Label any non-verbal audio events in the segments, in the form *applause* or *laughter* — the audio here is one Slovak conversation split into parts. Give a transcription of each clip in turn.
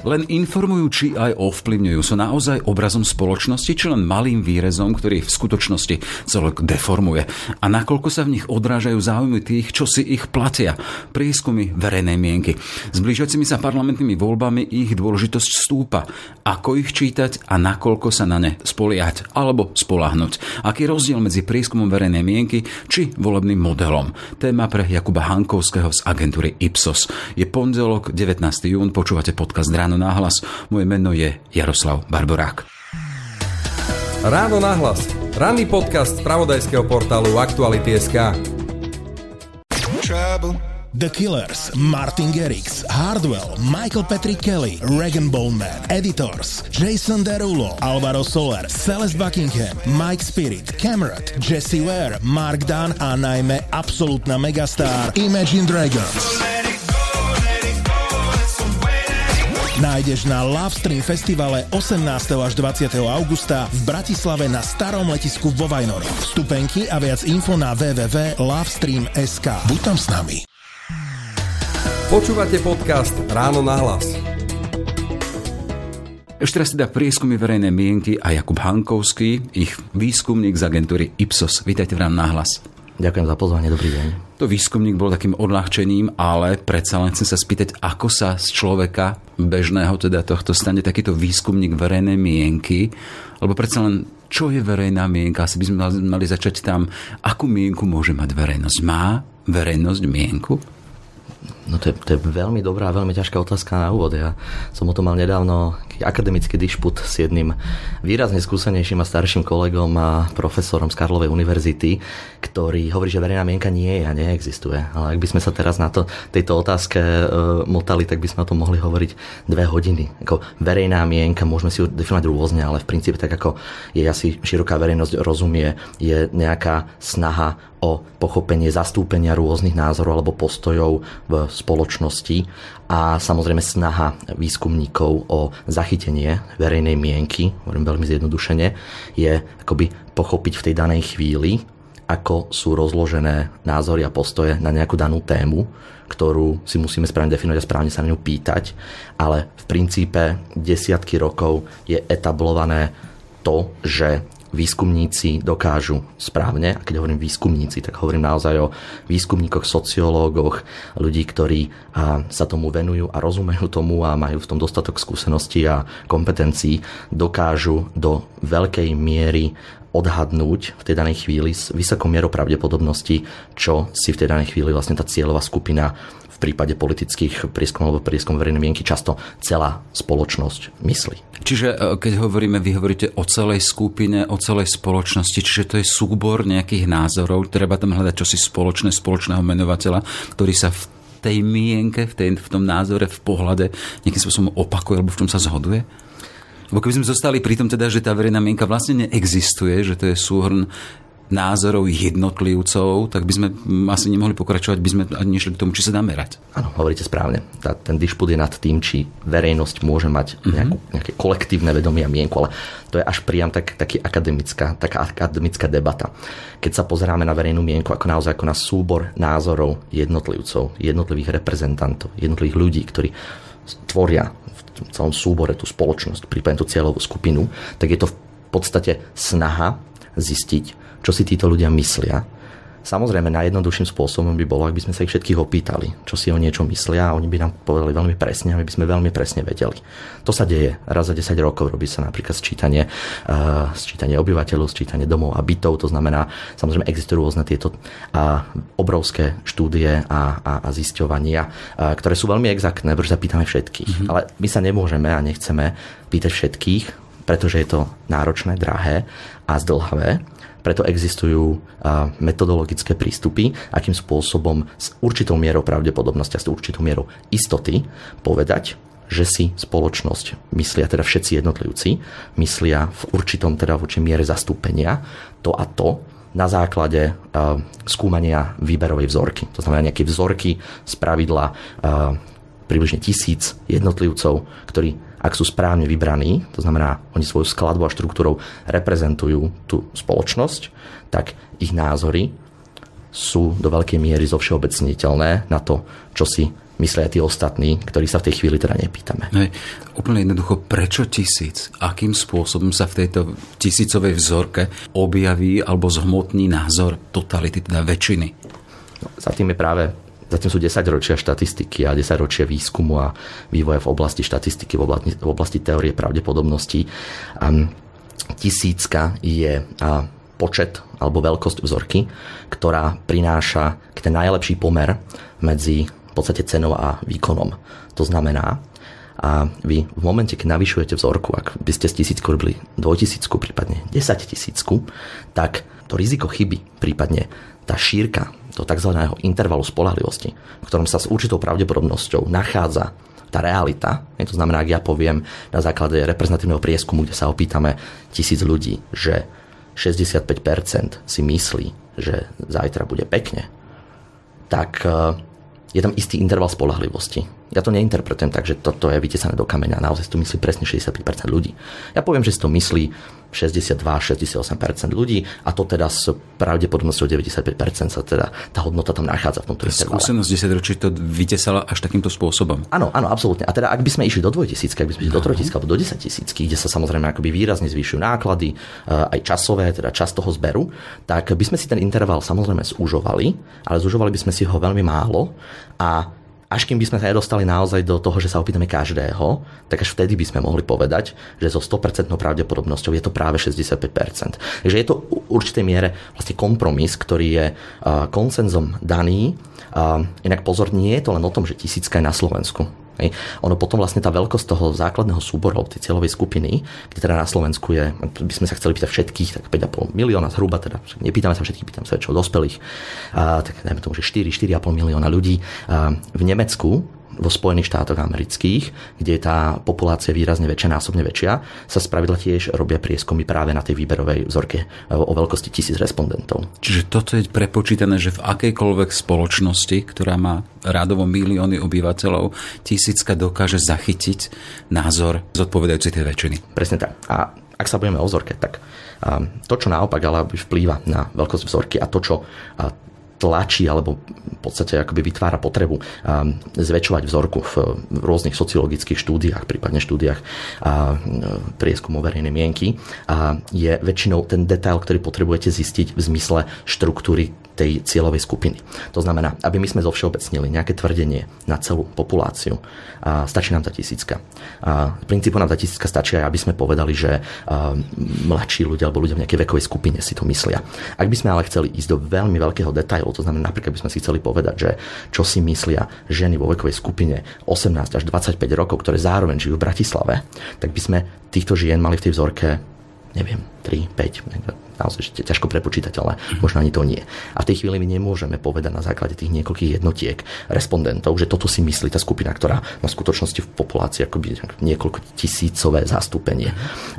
Len informujú, či aj ovplyvňujú. Sú naozaj obrazom spoločnosti, či len malým výrezom, ktorý v skutočnosti celok deformuje. A nakoľko sa v nich odrážajú záujmy tých, čo si ich platia. Prieskumy verejnej mienky. S blížiacimi sa parlamentnými voľbami ich dôležitosť stúpa. Ako ich čítať a nakoľko sa na ne spoliať alebo spolahnuť. Aký rozdiel medzi prieskumom verejnej mienky či volebným modelom. Téma pre Jakuba Hankovského z agentúry Ipsos. Je pondelok, 19. jún, počúvate podcast Ráno Ráno nahlas. Moje meno je Jaroslav Barborák. Ráno nahlas. Ranný podcast z pravodajského portálu Aktuality.sk. The Killers, Martin Garrix, Hardwell, Michael Patrick Kelly, Regan Bowman, Editors, Jason Derulo, Alvaro Soler, Celeste Buckingham, Mike Spirit, Cameron, Jesse Ware, Mark Dunn a najmä absolútna megastar Imagine Dragons. Nájdeš na Lovestream festivale 18. až 20. augusta v Bratislave na starom letisku vo Vajnoroch. Vstupenky a viac info na www.lovestream.sk. Buď tam s nami. Počúvate podcast Ráno na hlas. Ešte raz teda prieskumy verejnej mienky a Jakub Hankovský, ich výskumník z agentúry Ipsos. Vítajte v Ráno na hlas. Ďakujem za pozvanie, dobrý deň. To výskumník bol takým odľahčením, ale predsa len chcem sa spýtať, ako sa z človeka bežného, teda tohto stane takýto výskumník verejnej mienky, lebo predsa len čo je verejná mienka? Asi by sme mali začať tam, akú mienku môže mať verejnosť. Má verejnosť mienku? No to je, to je veľmi dobrá veľmi ťažká otázka na úvod. Ja som o tom mal nedávno akademický dišput s jedným výrazne skúsenejším a starším kolegom a profesorom z Karlovej univerzity, ktorý hovorí, že verejná mienka nie je a neexistuje. Ale ak by sme sa teraz na to, tejto otázke e, motali, tak by sme o tom mohli hovoriť dve hodiny. Ako verejná mienka, môžeme si ju definovať rôzne, ale v princípe tak ako je asi široká verejnosť rozumie, je nejaká snaha o pochopenie zastúpenia rôznych názorov alebo postojov v spoločnosti a samozrejme snaha výskumníkov o zachytenie verejnej mienky, hovorím veľmi zjednodušene, je akoby pochopiť v tej danej chvíli, ako sú rozložené názory a postoje na nejakú danú tému, ktorú si musíme správne definovať a správne sa na ňu pýtať, ale v princípe desiatky rokov je etablované to, že výskumníci dokážu správne, a keď hovorím výskumníci, tak hovorím naozaj o výskumníkoch, sociológoch, ľudí, ktorí sa tomu venujú a rozumejú tomu a majú v tom dostatok skúseností a kompetencií, dokážu do veľkej miery odhadnúť v tej danej chvíli s vysokou mierou pravdepodobnosti, čo si v tej danej chvíli vlastne tá cieľová skupina prípade politických prieskumov alebo prieskum verejnej mienky často celá spoločnosť myslí. Čiže e, keď hovoríme, vy hovoríte o celej skupine, o celej spoločnosti, čiže to je súbor nejakých názorov, treba tam hľadať čosi spoločné, spoločného menovateľa, ktorý sa v tej mienke, v, tej, v tom názore, v pohľade nejakým spôsobom opakuje alebo v čom sa zhoduje? Lebo keby sme zostali pri tom teda, že tá verejná mienka vlastne neexistuje, že to je súhrn názorov jednotlivcov, tak by sme asi nemohli pokračovať, by sme ani nešli k tomu, či sa dá merať. Áno, hovoríte správne. Tá, ten dišput je nad tým, či verejnosť môže mať mhm. nejakú, nejaké kolektívne vedomie a mienku, ale to je až priam tak, taký akademická, taká akademická debata. Keď sa pozeráme na verejnú mienku ako naozaj ako na súbor názorov jednotlivcov, jednotlivých reprezentantov, jednotlivých ľudí, ktorí tvoria v celom súbore tú spoločnosť, prípadne tú cieľovú skupinu, tak je to v podstate snaha zistiť, čo si títo ľudia myslia. Samozrejme, najjednoduchším spôsobom by bolo, ak by sme sa ich všetkých opýtali, čo si o niečo myslia a oni by nám povedali veľmi presne a my by sme veľmi presne vedeli. To sa deje raz za 10 rokov, robí sa napríklad sčítanie, uh, sčítanie obyvateľov, sčítanie domov a bytov, to znamená, samozrejme existujú rôzne tieto uh, obrovské štúdie a, a, a zisťovania, uh, ktoré sú veľmi exaktné, pretože sa pýtame všetkých. Mm-hmm. Ale my sa nemôžeme a nechceme pýtať všetkých, pretože je to náročné, drahé a zdlhavé preto existujú metodologické prístupy, akým spôsobom s určitou mierou pravdepodobnosti a s určitou mierou istoty povedať, že si spoločnosť, myslia teda všetci jednotlivci, myslia v určitom teda v určitom miere zastúpenia to a to, na základe uh, skúmania výberovej vzorky. To znamená nejaké vzorky z pravidla uh, približne tisíc jednotlivcov, ktorí ak sú správne vybraní, to znamená, oni svoju skladbu a štruktúrou reprezentujú tú spoločnosť, tak ich názory sú do veľkej miery zovšeobecniteľné na to, čo si myslia tí ostatní, ktorí sa v tej chvíli teda nepýtame. Hej, úplne jednoducho, prečo tisíc? Akým spôsobom sa v tejto tisícovej vzorke objaví alebo zhmotní názor totality, teda väčšiny? No, za tým je práve Zatím sú 10 ročia štatistiky a 10 ročia výskumu a vývoja v oblasti štatistiky, v oblasti, v oblasti teórie pravdepodobností. Um, tisícka je uh, počet alebo veľkosť vzorky, ktorá prináša ten najlepší pomer medzi v podstate cenou a výkonom. To znamená, a vy v momente, keď navyšujete vzorku, ak by ste z tisícku robili dvojtisícku, prípadne 10 tisícku, tak to riziko chyby, prípadne tá šírka do tzv. intervalu spolahlivosti, v ktorom sa s určitou pravdepodobnosťou nachádza tá realita, to znamená, ak ja poviem na základe reprezentatívneho prieskumu, kde sa opýtame tisíc ľudí, že 65% si myslí, že zajtra bude pekne, tak je tam istý interval spolahlivosti. Ja to neinterpretujem tak, že toto je vytesané do kameňa. Naozaj si to myslí presne 65% ľudí. Ja poviem, že si to myslí 62-68% ľudí a to teda s pravdepodobnosťou 95% sa teda tá hodnota tam nachádza v tomto intervale. Skúsenosť 10 ročí to vytesala až takýmto spôsobom. Áno, áno, absolútne. A teda ak by sme išli do dvojtisícky, ak by sme išli do trojtisícky alebo do 10 tisícky, kde sa samozrejme akoby výrazne zvýšujú náklady, eh, aj časové, teda čas toho zberu, tak by sme si ten interval samozrejme zúžovali, ale zúžovali by sme si ho veľmi málo a až kým by sme sa nedostali naozaj do toho, že sa opýtame každého, tak až vtedy by sme mohli povedať, že so 100% pravdepodobnosťou je to práve 65%. Takže je to v určitej miere vlastne kompromis, ktorý je konsenzom daný. Inak pozor, nie je to len o tom, že tisícka je na Slovensku. Hej. Ono potom vlastne tá veľkosť toho základného súboru, tej cieľovej skupiny, kde teda na Slovensku je, by sme sa chceli pýtať všetkých, tak 5,5 milióna zhruba, teda nepýtame sa všetkých, pýtam sa väčšou dospelých, a, tak dajme tomu, že 4, 4,5 milióna ľudí. A, v Nemecku vo Spojených štátoch amerických, kde je tá populácia výrazne väčšia, násobne väčšia, sa spravidla tiež robia prieskumy práve na tej výberovej vzorke e, o veľkosti tisíc respondentov. Čiže toto je prepočítané, že v akejkoľvek spoločnosti, ktorá má rádovo milióny obyvateľov, tisícka dokáže zachytiť názor zodpovedajúci tej väčšiny. Presne tak. A ak sa budeme o vzorke, tak to, čo naopak ale vplýva na veľkosť vzorky a to, čo tlačí alebo v podstate akoby vytvára potrebu zväčšovať vzorku v rôznych sociologických štúdiách, prípadne štúdiách prieskumu verejnej mienky, je väčšinou ten detail, ktorý potrebujete zistiť v zmysle štruktúry tej cieľovej skupiny. To znamená, aby my sme zovšeobecnili nejaké tvrdenie na celú populáciu, a stačí nám tá tisícka. A v princípu nám tá tisícka stačí aj, aby sme povedali, že mladší ľudia alebo ľudia v nejakej vekovej skupine si to myslia. Ak by sme ale chceli ísť do veľmi veľkého detailu, to znamená napríklad by sme si chceli povedať, že čo si myslia ženy vo vekovej skupine 18 až 25 rokov, ktoré zároveň žijú v Bratislave, tak by sme týchto žien mali v tej vzorke neviem, 3, 5, naozaj ťažko prepočítateľné, možno ani to nie. A v tej chvíli my nemôžeme povedať na základe tých niekoľkých jednotiek respondentov, že toto si myslí tá skupina, ktorá má v skutočnosti v populácii akoby niekoľko tisícové zastúpenie.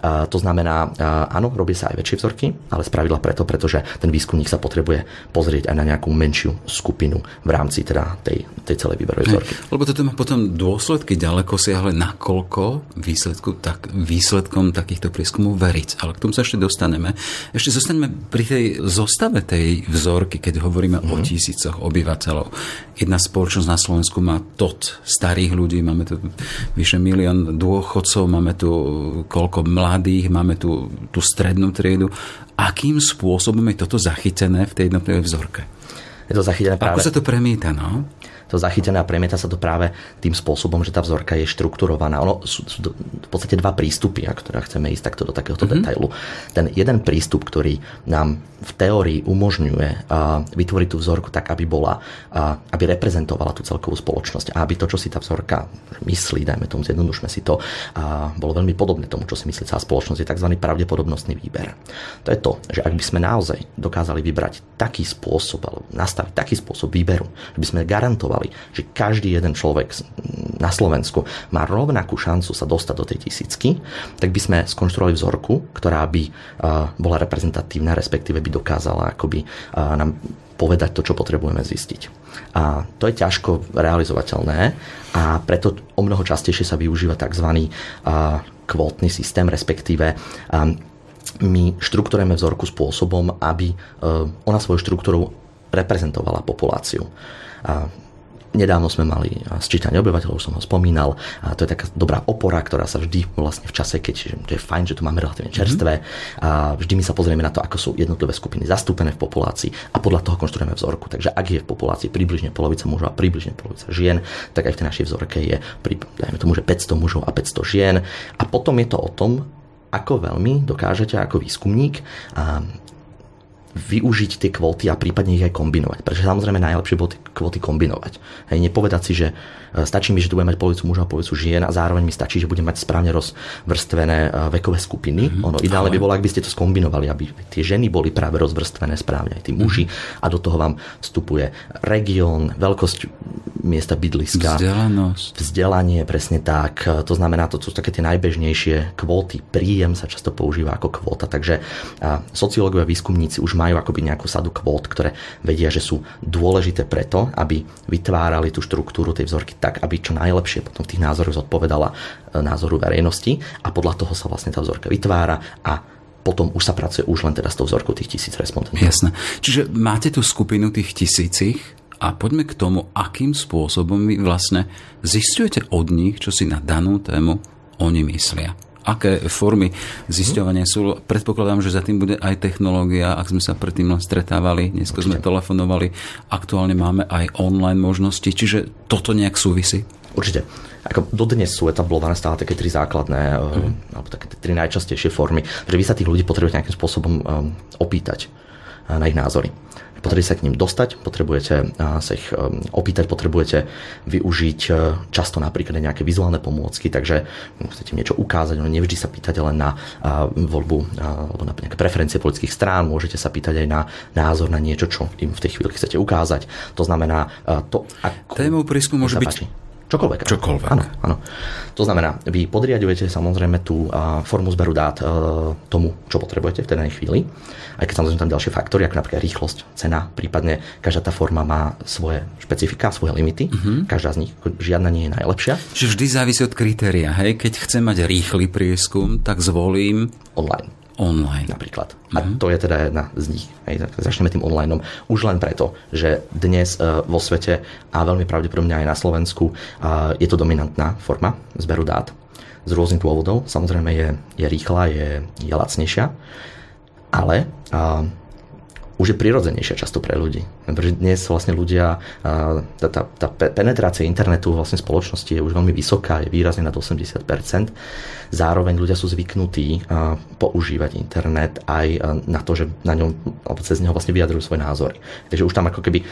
A to znamená, áno, robia sa aj väčšie vzorky, ale spravidla preto, pretože ten výskumník sa potrebuje pozrieť aj na nejakú menšiu skupinu v rámci teda tej, tej celej výberovej vzorky. Lebo toto má potom dôsledky ďaleko siahle, nakoľko výsledku, tak, výsledkom takýchto prieskumov veriť. Ale k tomu sa ešte dostaneme. Ešte ešte zostaňme pri tej zostave tej vzorky, keď hovoríme mm. o mhm. tisícoch obyvateľov. Jedna spoločnosť na Slovensku má tot starých ľudí, máme tu vyše milión dôchodcov, máme tu koľko mladých, máme tu tú strednú triedu. Akým spôsobom je toto zachytené v tej jednotlivej vzorke? Je to zachytené práve... Ako sa to premieta, no? To zachytené a premieta sa to práve tým spôsobom, že tá vzorka je štrukturovaná. Ono sú, sú v podstate dva prístupy, ak teda chceme ísť takto do takéhoto mm-hmm. detailu. Ten jeden prístup, ktorý nám v teórii umožňuje vytvoriť tú vzorku tak, aby bola, aby reprezentovala tú celkovú spoločnosť a aby to, čo si tá vzorka myslí, dajme tomu, zjednodušme si to, bolo veľmi podobné tomu, čo si myslí celá spoločnosť, je tzv. pravdepodobnostný výber. To je to, že ak by sme naozaj dokázali vybrať taký spôsob, alebo nastaviť taký spôsob výberu, že by sme garantovali, že každý jeden človek na Slovensku má rovnakú šancu sa dostať do tej tisícky, tak by sme skonštruovali vzorku, ktorá by bola reprezentatívna, respektíve by dokázala akoby nám povedať to, čo potrebujeme zistiť. A to je ťažko realizovateľné a preto o mnoho častejšie sa využíva tzv. kvótny systém, respektíve my štruktúrujeme vzorku spôsobom, aby ona svojou štruktúrou reprezentovala populáciu. A Nedávno sme mali sčítanie obyvateľov, už som ho spomínal. A to je taká dobrá opora, ktorá sa vždy vlastne v čase, keď to je fajn, že tu máme relatívne čerstvé, mm-hmm. a vždy my sa pozrieme na to, ako sú jednotlivé skupiny zastúpené v populácii a podľa toho konštruujeme vzorku. Takže ak je v populácii približne polovica mužov a približne polovica žien, tak aj v tej našej vzorke je, dajme tomu, že 500 mužov a 500 žien. A potom je to o tom, ako veľmi dokážete ako výskumník využiť tie kvóty a prípadne ich aj kombinovať. Pretože samozrejme najlepšie bolo tie kvóty kombinovať. Hej, nepovedať si, že e, stačí mi, že tu budem mať polovicu mužov a polovicu žien a zároveň mi stačí, že budem mať správne rozvrstvené e, vekové skupiny. Mm-hmm. Ono ideálne by bolo, ak by ste to skombinovali, aby tie ženy boli práve rozvrstvené správne, aj tí muži a do toho vám vstupuje región, veľkosť miesta bydliska, Vzdelanosť. vzdelanie, presne tak. To znamená, to sú také tie najbežnejšie kvóty. Príjem sa často používa ako kvóta, takže sociológovia výskumníci už majú akoby nejakú sadu kvót, ktoré vedia, že sú dôležité preto, aby vytvárali tú štruktúru tej vzorky tak, aby čo najlepšie potom tých názorov zodpovedala e, názoru verejnosti a podľa toho sa vlastne tá vzorka vytvára a potom už sa pracuje už len teda s tou vzorkou tých tisíc respondentov. Jasné. Čiže máte tú skupinu tých tisícich a poďme k tomu, akým spôsobom vy vlastne zistujete od nich, čo si na danú tému oni myslia aké formy zisťovania sú. Predpokladám, že za tým bude aj technológia, ak sme sa predtým len stretávali, dnes sme telefonovali, aktuálne máme aj online možnosti, čiže toto nejak súvisí? Určite. Ako dodnes sú etablované stále také tri základné, mm. alebo také tri najčastejšie formy, že vy sa tých ľudí potrebujete nejakým spôsobom um, opýtať na ich názory potrebujete sa k ním dostať, potrebujete sa ich um, opýtať, potrebujete využiť e, často napríklad nejaké vizuálne pomôcky, takže chcete niečo ukázať, no nevždy sa pýtať len na voľbu alebo na nejaké preferencie politických strán, môžete sa pýtať aj na názor na niečo, čo im v tej chvíli chcete ukázať. To znamená to, ako... Témou prískumu môže byť Čokoľvek. Čokoľvek. Áno, áno. To znamená, vy podriadujete samozrejme tú formu zberu dát e, tomu, čo potrebujete v danej chvíli. Aj keď samozrejme tam ďalšie faktory, ako napríklad rýchlosť, cena, prípadne každá tá forma má svoje špecifika, svoje limity. Uh-huh. Každá z nich, žiadna nie je najlepšia. Čiže vždy závisí od kritéria. Hej? Keď chcem mať rýchly prieskum, tak zvolím online online. Napríklad. A to je teda jedna z nich. Hej, začneme tým online. Už len preto, že dnes uh, vo svete a veľmi pravdepodobne aj na Slovensku uh, je to dominantná forma zberu dát z rôznych dôvodov. Samozrejme je, je rýchla, je, je lacnejšia, ale uh, už je prirodzenejšia často pre ľudí. Pretože dnes vlastne ľudia, tá, tá, tá penetrácia internetu vlastne spoločnosti je už veľmi vysoká, je výrazne nad 80%. Zároveň ľudia sú zvyknutí používať internet aj na to, že na ňom, alebo cez neho vlastne vyjadrujú svoj názor. Takže už tam ako keby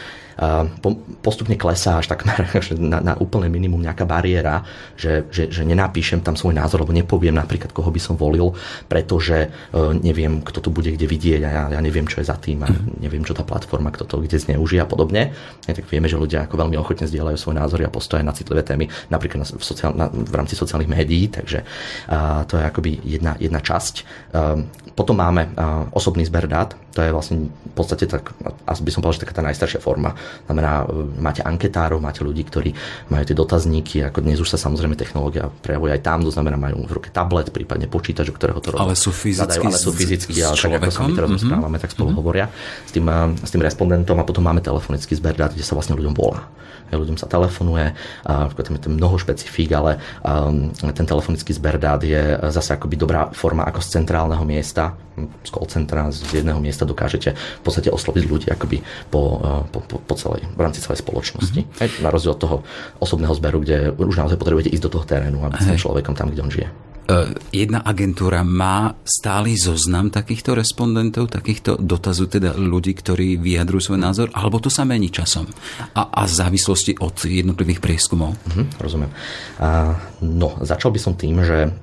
postupne klesá až takmer *laughs* na, na úplné minimum nejaká bariéra, že, že, že nenapíšem tam svoj názor, alebo nepoviem napríklad, koho by som volil, pretože e, neviem, kto to bude kde vidieť a ja, ja neviem, čo je za tým a mhm. neviem, čo tá platforma, kto to kde zneužije a podobne. Ja, tak vieme, že ľudia ako veľmi ochotne zdieľajú svoj názor a postoje na citlivé témy, napríklad na, v, sociál, na, v rámci sociálnych médií, takže a, to je akoby jedna, jedna časť. A, potom máme osobný zber dát, to je vlastne v podstate tak, asi by som povedal, že taká tá najstaršia forma. Znamená, e, máte anketárov, máte ľudí, ktorí majú tie dotazníky, ako dnes už sa samozrejme technológia prejavuje aj tam, to znamená, majú v ruke tablet, prípadne počítač, o ktorého to ale sú fyzicky, zadajú, ale sú fyzicky, ale tak ako sa my teraz mm-hmm. rozprávame, tak spolu mm-hmm. hovoria s tým, e, s tým respondentom a potom máme telefonický zber dát, kde sa vlastne ľuďom volá ľuďom sa telefonuje, tam je to mnoho špecifík, ale um, ten telefonický zber dát je zase akoby dobrá forma ako z centrálneho miesta, z call centra, z jedného miesta dokážete v podstate osloviť ľudí akoby po, uh, po, po, celej, v rámci celej spoločnosti. Mm-hmm. Na rozdiel od toho osobného zberu, kde už naozaj potrebujete ísť do toho terénu a byť s človekom tam, kde on žije. E, jedna agentúra má stály zoznam takýchto respondentov, takýchto dotazu, teda ľudí, ktorí vyjadrujú svoj názor, alebo to sa mení časom a, a v závislosti od jednotlivých prieskumov? Mhm, rozumiem. Uh, no, začal by som tým, že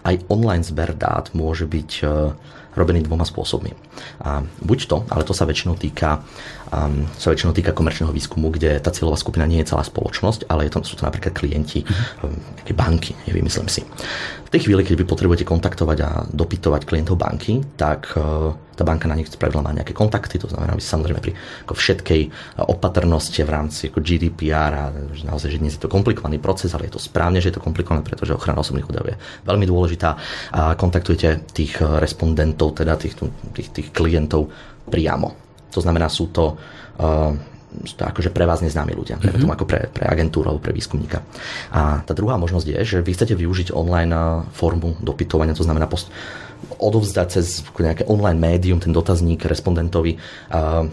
aj online zber dát môže byť uh, robený dvoma spôsobmi. A buď to, ale to sa väčšinou týka, um, sa väčšinou týka komerčného výskumu, kde tá cieľová skupina nie je celá spoločnosť, ale je to, sú to napríklad klienti, um, banky, nevymyslím si. V tej chvíli, keď vy potrebujete kontaktovať a dopytovať klientov banky, tak uh, tá banka na nich spravidla má nejaké kontakty, to znamená, že samozrejme pri ako všetkej opatrnosti v rámci ako GDPR a že naozaj, že dnes je to komplikovaný proces, ale je to správne, že je to komplikované, pretože ochrana osobných údajov je veľmi dôležitá. A kontaktujete tých respondentov, teda tých, tých, tých klientov priamo To znamená, sú to uh, sú to akože pre vás neznámi ľudia, mm-hmm. tomu ako pre, pre agentúru alebo pre výskumníka. A tá druhá možnosť je, že vy chcete využiť online formu dopytovania, to znamená post- odovzdať cez nejaké online médium ten dotazník respondentovi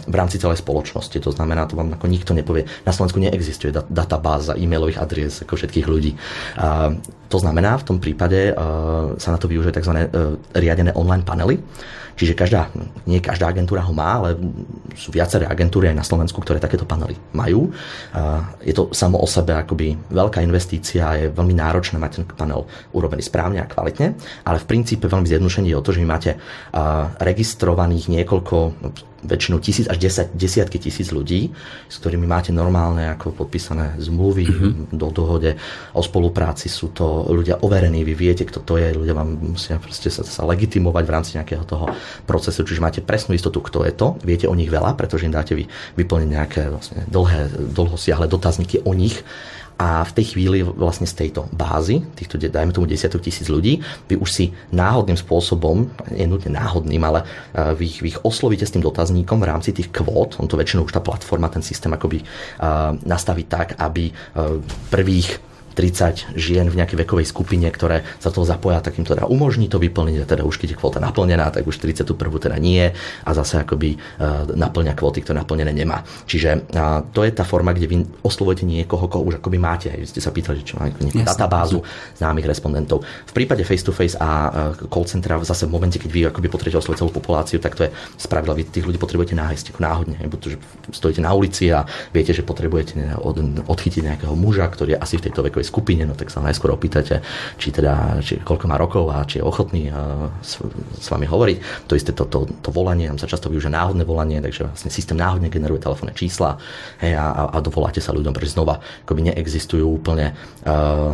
v rámci celej spoločnosti. To znamená, to vám ako nikto nepovie. Na Slovensku neexistuje databáza e-mailových adries ako všetkých ľudí. To znamená, v tom prípade sa na to využije tzv. Riadené online panely, Čiže každá, nie každá agentúra ho má, ale sú viaceré agentúry aj na Slovensku, ktoré takéto panely majú. Je to samo o sebe akoby veľká investícia, je veľmi náročné mať ten panel urobený správne a kvalitne, ale v princípe veľmi zjednodušenie je o to, že vy máte registrovaných niekoľko väčšinou tisíc až desať, desiatky tisíc ľudí, s ktorými máte normálne ako podpísané zmluvy mm-hmm. do dohode o spolupráci. Sú to ľudia overení, vy viete, kto to je, ľudia vám musia proste sa, sa legitimovať v rámci nejakého toho procesu, čiže máte presnú istotu, kto je to, viete o nich veľa, pretože im dáte vy vyplniť nejaké vlastne dlhé, dlhosiahle dotazníky o nich a v tej chvíli vlastne z tejto bázy, týchto, dajme tomu desiatok tisíc ľudí, vy už si náhodným spôsobom, nie nutne náhodným, ale vy ich, vy ich oslovíte s tým dotazníkom v rámci tých kvót, on to väčšinou už tá platforma, ten systém akoby nastaví tak, aby prvých 30 žien v nejakej vekovej skupine, ktoré sa toho zapoja, tak im to teda umožní to vyplniť, a teda už keď je kvota naplnená, tak už 41. teda nie a zase akoby uh, naplňa kvóty, ktoré naplnené nemá. Čiže uh, to je tá forma, kde vy oslovujete niekoho, koho už akoby máte. Vy ste sa pýtali, čo máte nejakú databázu známych respondentov. V prípade face-to-face a uh, call centra zase v momente, keď vy akoby potrebujete osloviť celú populáciu, tak to je spravidla, vy tých ľudí potrebujete nájsť ako náhodne, pretože stojíte na ulici a viete, že potrebujete od, odchytiť nejakého muža, ktorý je asi v tejto vekovej skupine, no tak sa najskôr opýtate, či teda, či koľko má rokov a či je ochotný uh, s, s vami hovoriť. To isté to, to, to volanie, tam sa často využije náhodné volanie, takže vlastne systém náhodne generuje telefónne čísla hej, a, a dovoláte sa ľuďom, pretože znova akoby neexistujú úplne uh,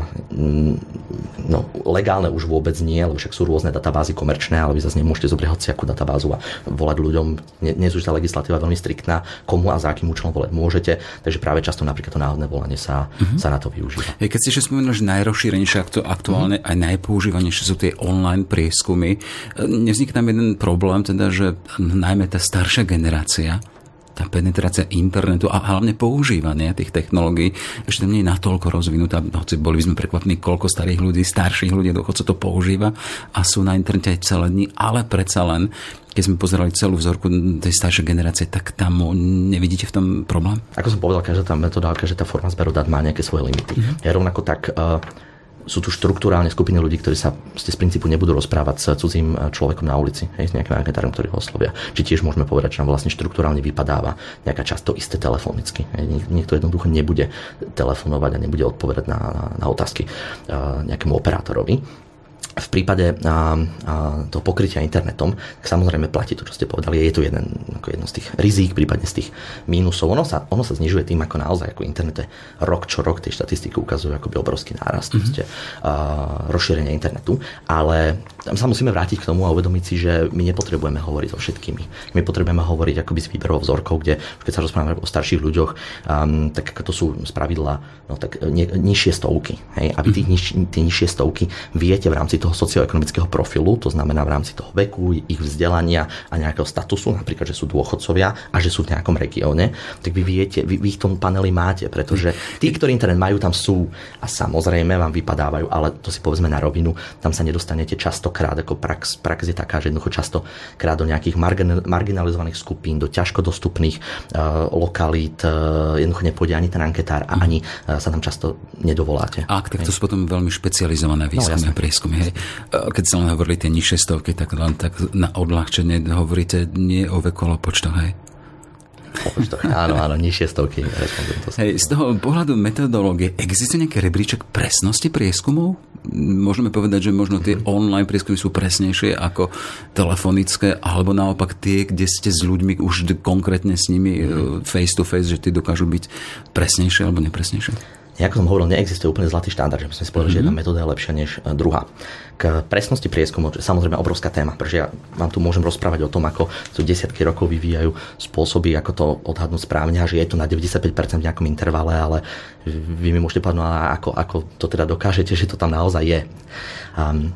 no, legálne už vôbec nie, lebo však sú rôzne databázy komerčné, ale vy zase nemôžete zobrať hociakú databázu a volať ľuďom. Dnes už tá legislatíva veľmi striktná, komu a za akým účelom volať môžete, takže práve často napríklad to náhodné volanie sa, mm-hmm. sa na to využíva. keď si ešte spomenul, že najrozšírenejšie aktuálne mm. aj najpoužívanejšie sú tie online prieskumy. Nevznikne tam jeden problém, teda, že najmä tá staršia generácia tá penetrácia internetu a hlavne používanie tých technológií ešte nie je natoľko rozvinutá, hoci boli by sme prekvapení, koľko starých ľudí, starších ľudí dochodcov to používa a sú na internete aj celé dni, ale predsa len keď sme pozerali celú vzorku tej staršej generácie, tak tam nevidíte v tom problém? Ako som povedal, každá tá metóda, každá tá forma zberu dát má nejaké svoje limity. Mm-hmm. Ja rovnako tak uh, sú tu štruktúrálne skupiny ľudí, ktorí sa z princípu nebudú rozprávať s cudzím eh, človekom na ulici, hej, s nejakým agentárom, ktorý ho oslovia. Či tiež môžeme povedať, že nám vlastne štruktúrálne vypadáva nejaká časť to isté telefonicky. Hej. Niekto jednoducho nebude telefonovať a nebude odpovedať na, na, na otázky uh, nejakému operátorovi v prípade a, a, toho pokrytia internetom, tak samozrejme platí to, čo ste povedali, je to jeden, ako jedno z tých rizík, prípadne z tých mínusov. Ono sa, ono sa znižuje tým, ako naozaj ako internet rok čo rok tie štatistiky ukazujú akoby obrovský nárast mm-hmm. a, rozšírenia internetu, ale tam sa musíme vrátiť k tomu a uvedomiť si, že my nepotrebujeme hovoriť so všetkými. My potrebujeme hovoriť akoby s výberov vzorkov, kde keď sa rozprávame o starších ľuďoch, um, tak to sú z pravidla no, tak, ni, nižšie stovky. Hej? A vy tých niž, tie nižšie stovky viete v rámci toho socioekonomického profilu, to znamená v rámci toho veku, ich vzdelania a nejakého statusu, napríklad, že sú dôchodcovia a že sú v nejakom regióne, tak vy viete, vy, vy v tom paneli máte, pretože tí, ktorí internet majú, tam sú a samozrejme vám vypadávajú, ale to si povedzme na rovinu, tam sa nedostanete častokrát, ako prax, prax je taká, že jednoducho častokrát do nejakých marginalizovaných skupín, do ťažko dostupných uh, lokalít, uh, jednoducho nepôjde ani ten anketár a ani uh, sa tam často nedovoláte. Ak, tak to sú potom veľmi špecializované výskumy no, a prieskumy. Hej. Keď sa len hovorili tie nižšie stovky, tak len tak na odľahčenie hovoríte nie o veku, ale počtoch, hej? áno, áno, nižšie stovky. Hej, z toho pohľadu metodológie, existuje nejaký rebríček presnosti prieskumov? Môžeme povedať, že možno tie mm-hmm. online prieskumy sú presnejšie ako telefonické, alebo naopak tie, kde ste s ľuďmi už konkrétne s nimi mm-hmm. face to face, že tie dokážu byť presnejšie alebo nepresnejšie? Ako som hovoril, neexistuje úplne zlatý štandard, že by sme si povedali, mm-hmm. že jedna mhm. metóda je lepšia než e, druhá. K presnosti prieskumu, to je samozrejme obrovská téma, pretože ja vám tu môžem rozprávať o tom, ako sú desiatky rokov vyvíjajú spôsoby, ako to odhadnúť správne a že je to na 95% v nejakom intervale, ale vy mi môžete povedať, no ako, ako to teda dokážete, že to tam naozaj je. Um,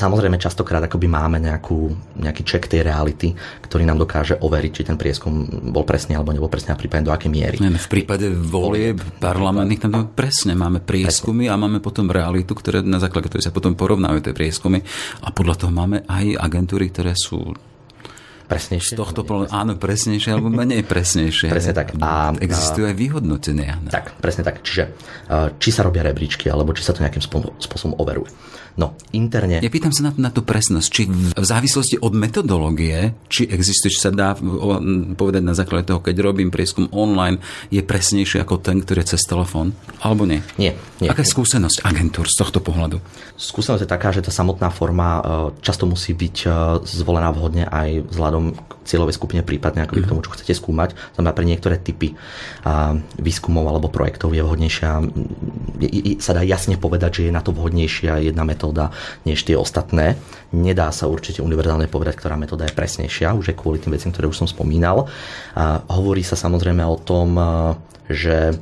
samozrejme častokrát akoby máme nejakú, nejaký check tej reality, ktorý nám dokáže overiť, či ten prieskum bol presný alebo nebol presný a prípadne do akej miery. V prípade volieb parlamentných tam presne máme prieskumy presne. a máme potom realitu, ktoré, na základe ktorej sa potom porovnávajú tie prieskumy a podľa toho máme aj agentúry, ktoré sú Presnejšie? Z tohto pohľadu, áno, presnejšie alebo menej presnejšie. *laughs* presne tak. A, Existujú aj vyhodnotenia. Tak, presne tak. Čiže či sa robia rebríčky, alebo či sa to nejakým spôsobom overuje. No, interne... Ja pýtam sa na, na tú presnosť, či v závislosti od metodológie, či existuje, či sa dá povedať na základe toho, keď robím prieskum online, je presnejšie ako ten, ktorý je cez telefón, alebo nie? Nie. nie Aká je skúsenosť agentúr z tohto pohľadu? Skúsenosť je taká, že tá samotná forma e, často musí byť e, zvolená vhodne aj vzhľadom k cieľovej skupine, prípadne ako mm-hmm. k tomu, čo chcete skúmať. Znamená, pre niektoré typy výskumov alebo projektov je vhodnejšia, sa dá jasne povedať, že je na to vhodnejšia jedna metóda metóda než tie ostatné. Nedá sa určite univerzálne povedať, ktorá metóda je presnejšia, už je kvôli tým veciam, ktoré už som spomínal. A hovorí sa samozrejme o tom, že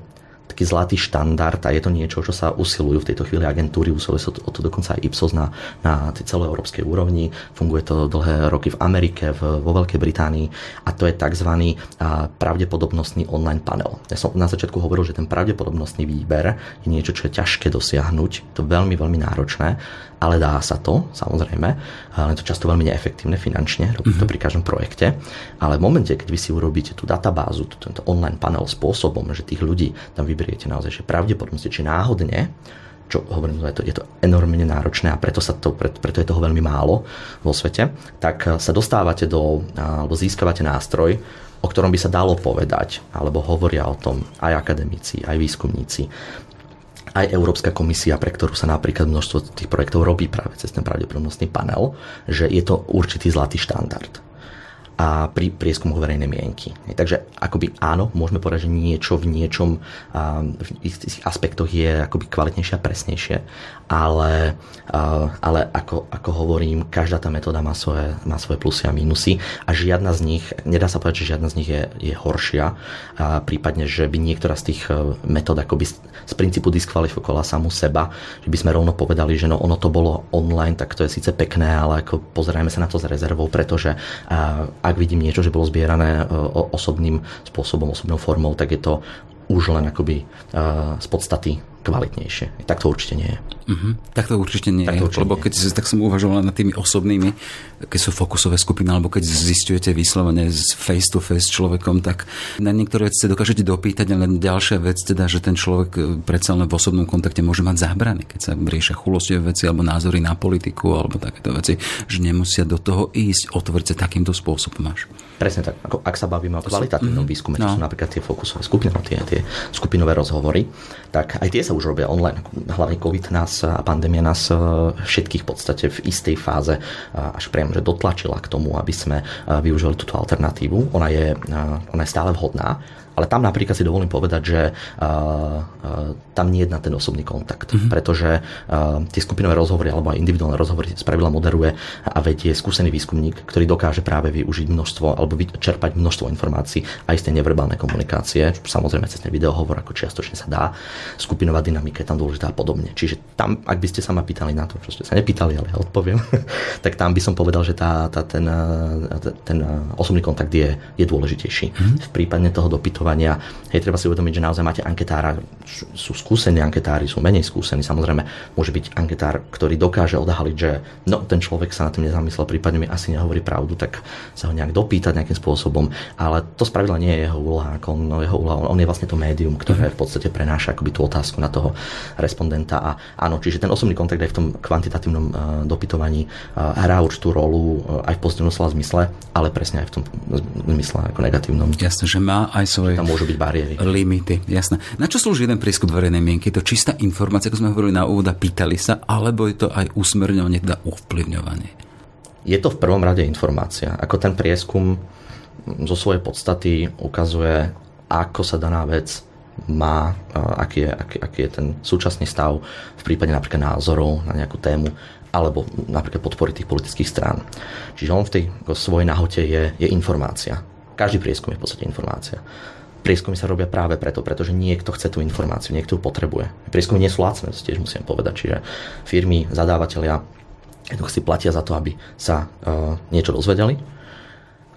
taký zlatý štandard a je to niečo, čo sa usilujú v tejto chvíli agentúry, usilujú sa o to dokonca aj Ipsos na, na tej celoeurópskej úrovni. Funguje to dlhé roky v Amerike, v, vo Veľkej Británii a to je tzv. pravdepodobnostný online panel. Ja som na začiatku hovoril, že ten pravdepodobnostný výber je niečo, čo je ťažké dosiahnuť, to je veľmi, veľmi náročné, ale dá sa to, samozrejme, je to často veľmi neefektívne finančne, mm-hmm. to mhm. pri každom projekte, ale v momente, keď vy si urobíte tú databázu, tento online panel spôsobom, že tých ľudí tam vyberiete naozaj, že pravdepodobne, či náhodne, čo hovorím, je to, je to enormne náročné a preto, sa to, preto, preto je toho veľmi málo vo svete, tak sa dostávate do, alebo získavate nástroj, o ktorom by sa dalo povedať, alebo hovoria o tom aj akademici, aj výskumníci, aj Európska komisia, pre ktorú sa napríklad množstvo tých projektov robí práve cez ten pravdepodobnostný panel, že je to určitý zlatý štandard a pri prieskumoch verejnej mienky. Takže akoby áno, môžeme povedať, že niečo v niečom v istých aspektoch je akoby kvalitnejšie a presnejšie, ale, ale ako, ako hovorím, každá tá metóda má svoje, má svoje plusy a mínusy a žiadna z nich, nedá sa povedať, že žiadna z nich je, je horšia, a prípadne, že by niektorá z tých e, metód akoby z princípu diskvalifikovala samú seba, že by sme rovno povedali, že no ono to bolo online, tak to je síce pekné, ale ako pozerajme sa na to s rezervou, pretože ak vidím niečo, že bolo zbierané e, osobným spôsobom, osobnou formou, tak je to už len akoby e, z podstaty kvalitnejšie. Tak to určite nie je. Uh-huh. Tak to určite nie tak to určite lebo keď nie. tak som uvažoval nad tými osobnými, keď sú fokusové skupiny, alebo keď zistujete vyslovene face to face s človekom, tak na niektoré veci dokážete dopýtať, ale ďalšia vec teda, že ten človek e, predsa len v osobnom kontakte môže mať zábrany, keď sa riešia chulostivé veci alebo názory na politiku alebo takéto veci, že nemusia do toho ísť, otvoriť sa takýmto spôsobom máš. Presne tak. Ako, ak sa bavíme o kvalitatívnom výskume, no. sú napríklad tie fokusové skupiny, no, tie, tie skupinové rozhovory, tak aj tie sa už robia online. Hlavne COVID nás a pandémia nás e, všetkých v podstate v istej fáze e, až priam, že dotlačila k tomu, aby sme e, využili túto alternatívu. Ona je, ona je stále vhodná, ale tam napríklad si dovolím povedať, že uh, uh, tam nie je na ten osobný kontakt, mm-hmm. pretože uh, tie skupinové rozhovory alebo aj individuálne rozhovory spravidla moderuje a vedie skúsený výskumník, ktorý dokáže práve využiť množstvo alebo čerpať množstvo informácií aj z tej neverbálnej komunikácie, samozrejme cez ten videohovor, ako čiastočne sa dá, skupinová dynamika je tam dôležitá a podobne. Čiže tam, ak by ste sa ma pýtali na to, čo ste sa nepýtali, ale ja odpoviem, *laughs* tak tam by som povedal, že tá, tá, ten, ten osobný kontakt je, je dôležitejší. Mm-hmm. V prípade toho dopytovania. Hej, treba si uvedomiť, že naozaj máte anketára, sú skúsení anketári, sú menej skúsení. Samozrejme, môže byť anketár, ktorý dokáže odhaliť, že no, ten človek sa na tým nezamyslel, prípadne mi asi nehovorí pravdu, tak sa ho nejak dopýtať nejakým spôsobom. Ale to spravidla nie je jeho úloha. Ako on, no, jeho úloha on je vlastne to médium, ktoré v podstate prenáša akoby tú otázku na toho respondenta. A áno, čiže ten osobný kontakt aj v tom kvantitatívnom uh, dopytovaní uh, hrá určitú rolu uh, aj v pozitívnom slova zmysle, ale presne aj v tom zmysle ako negatívnom. Jasne, že má aj svoje tam môžu byť bariéry. Limity, jasné. Na čo slúži jeden prieskum verejnej mienky? Je to čistá informácia, ako sme hovorili na úvod a pýtali sa, alebo je to aj usmerňovanie, teda ovplyvňovanie? Je to v prvom rade informácia. Ako ten prieskum zo svojej podstaty ukazuje, ako sa daná vec má, aký je, aký, aký je ten súčasný stav v prípade napríklad názorov na nejakú tému alebo napríklad podpory tých politických strán. Čiže on v tej svojej nahote je, je informácia. Každý prieskum je v podstate informácia prieskumy sa robia práve preto, pretože niekto chce tú informáciu, niekto ju potrebuje. Prieskumy nie sú lacné, to tiež musím povedať. Čiže firmy, zadávateľia si platia za to, aby sa uh, niečo dozvedeli.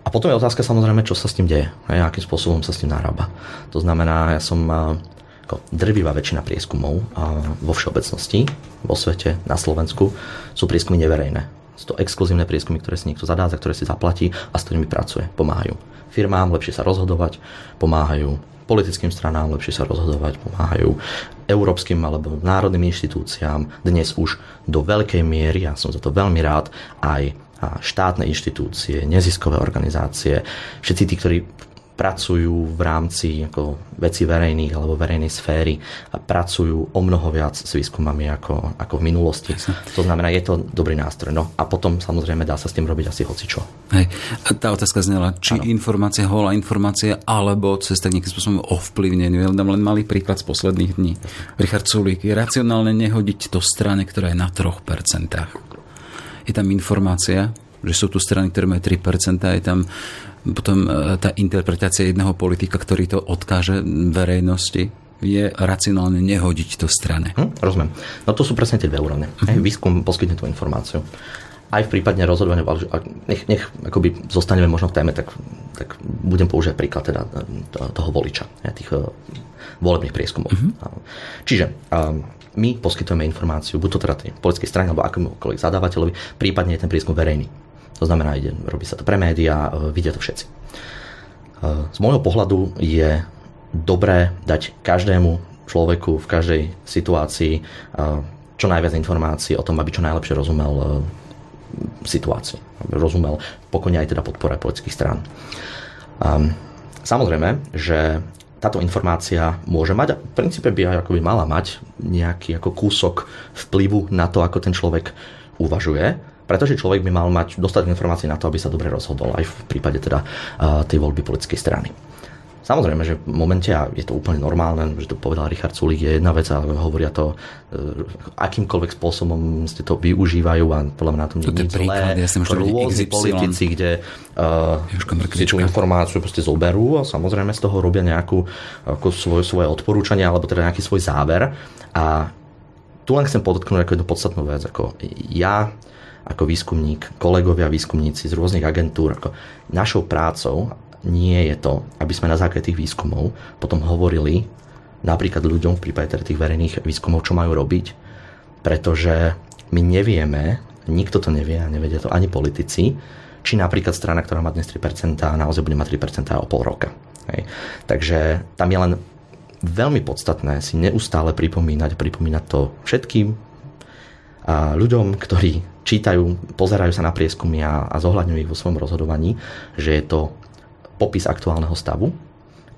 A potom je otázka samozrejme, čo sa s tým deje, hej, akým spôsobom sa s tým narába. To znamená, ja som uh, ako drvivá väčšina prieskumov uh, vo všeobecnosti, vo svete, na Slovensku, sú prieskumy neverejné. Sú to exkluzívne prieskumy, ktoré si niekto zadá, za ktoré si zaplatí a s ktorými pracuje, pomáhajú firmám lepšie sa rozhodovať, pomáhajú politickým stranám lepšie sa rozhodovať, pomáhajú európskym alebo národným inštitúciám. Dnes už do veľkej miery, ja som za to veľmi rád, aj štátne inštitúcie, neziskové organizácie, všetci tí, ktorí pracujú v rámci ako veci verejných alebo verejnej sféry a pracujú o mnoho viac s výskumami ako, ako v minulosti. To znamená, je to dobrý nástroj. No a potom samozrejme dá sa s tým robiť asi hocičo. Hej. Tá otázka znela, či ano. informácia, holá informácia, alebo cez tak nejakým spôsobom ovplyvneniu. Ja dám len malý príklad z posledných dní. Richard Sulík, je racionálne nehodiť to strane, ktorá je na 3%. Je tam informácia, že sú tu strany, ktoré majú 3%, je tam potom e, tá interpretácia jedného politika, ktorý to odkáže verejnosti, je racionálne nehodiť to strane. Hm, rozumiem. No to sú presne tie dve úrovne. Uh-huh. Výskum poskytne tú informáciu. Aj v prípadne rozhodovania, nech, nech akoby zostaneme možno v téme, tak, tak budem použiť príklad teda e, toho voliča, tých uh, volebných prieskumov. Uh-huh. Čiže um, my poskytujeme informáciu, buď to teda tej politickej strane alebo akomukoľvek zadávateľovi, prípadne je ten prieskum verejný. To znamená, ide, robí sa to pre médiá, e, vidia to všetci. E, z môjho pohľadu je dobré dať každému človeku v každej situácii e, čo najviac informácií o tom, aby čo najlepšie rozumel situácii. Rozumel pokojne aj teda podpore politických strán. Samozrejme, že táto informácia môže mať a v princípe by aj ako by mala mať nejaký ako kúsok vplyvu na to, ako ten človek uvažuje pretože človek by mal mať dostatok informácií na to, aby sa dobre rozhodol aj v prípade teda tej voľby politickej strany. Samozrejme, že v momente, a je to úplne normálne, že to povedal Richard Sulik, je jedna vec a hovoria to e, akýmkoľvek spôsobom ste to využívajú a podľa mňa na tom nie je zlé. Ja som rôzni politici, kde uh, si tú informáciu proste zoberú a samozrejme z toho robia nejakú ako svoje, svoje odporúčanie alebo teda nejaký svoj záver. A tu len chcem podotknúť ako jednu podstatnú vec. Ako ja ako výskumník, kolegovia výskumníci z rôznych agentúr. Ako našou prácou nie je to, aby sme na základe tých výskumov potom hovorili napríklad ľuďom v prípade teda tých verejných výskumov, čo majú robiť, pretože my nevieme, nikto to nevie a nevedia to ani politici, či napríklad strana, ktorá má dnes 3%, naozaj bude mať 3% o pol roka. Hej. Takže tam je len veľmi podstatné si neustále pripomínať, pripomínať to všetkým a ľuďom, ktorí čítajú, pozerajú sa na prieskumy a, a zohľadňujú ich vo svojom rozhodovaní, že je to popis aktuálneho stavu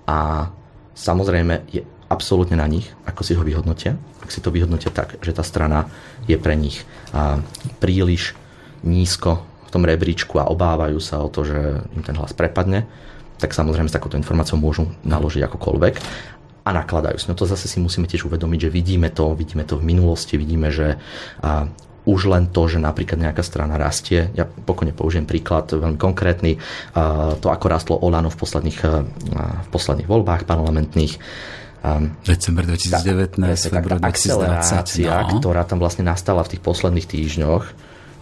a samozrejme je absolútne na nich, ako si ho vyhodnotia. Ak si to vyhodnotia tak, že tá strana je pre nich príliš nízko v tom rebríčku a obávajú sa o to, že im ten hlas prepadne, tak samozrejme s takouto informáciou môžu naložiť akokoľvek a nakladajú s no To zase si musíme tiež uvedomiť, že vidíme to, vidíme to v minulosti, vidíme, že už len to, že napríklad nejaká strana rastie. Ja pokojne použijem príklad veľmi konkrétny. To, ako rastlo Olano v posledných, v posledných voľbách parlamentných. December 2019, február 2020. Akcelerácia, no. ktorá tam vlastne nastala v tých posledných týždňoch,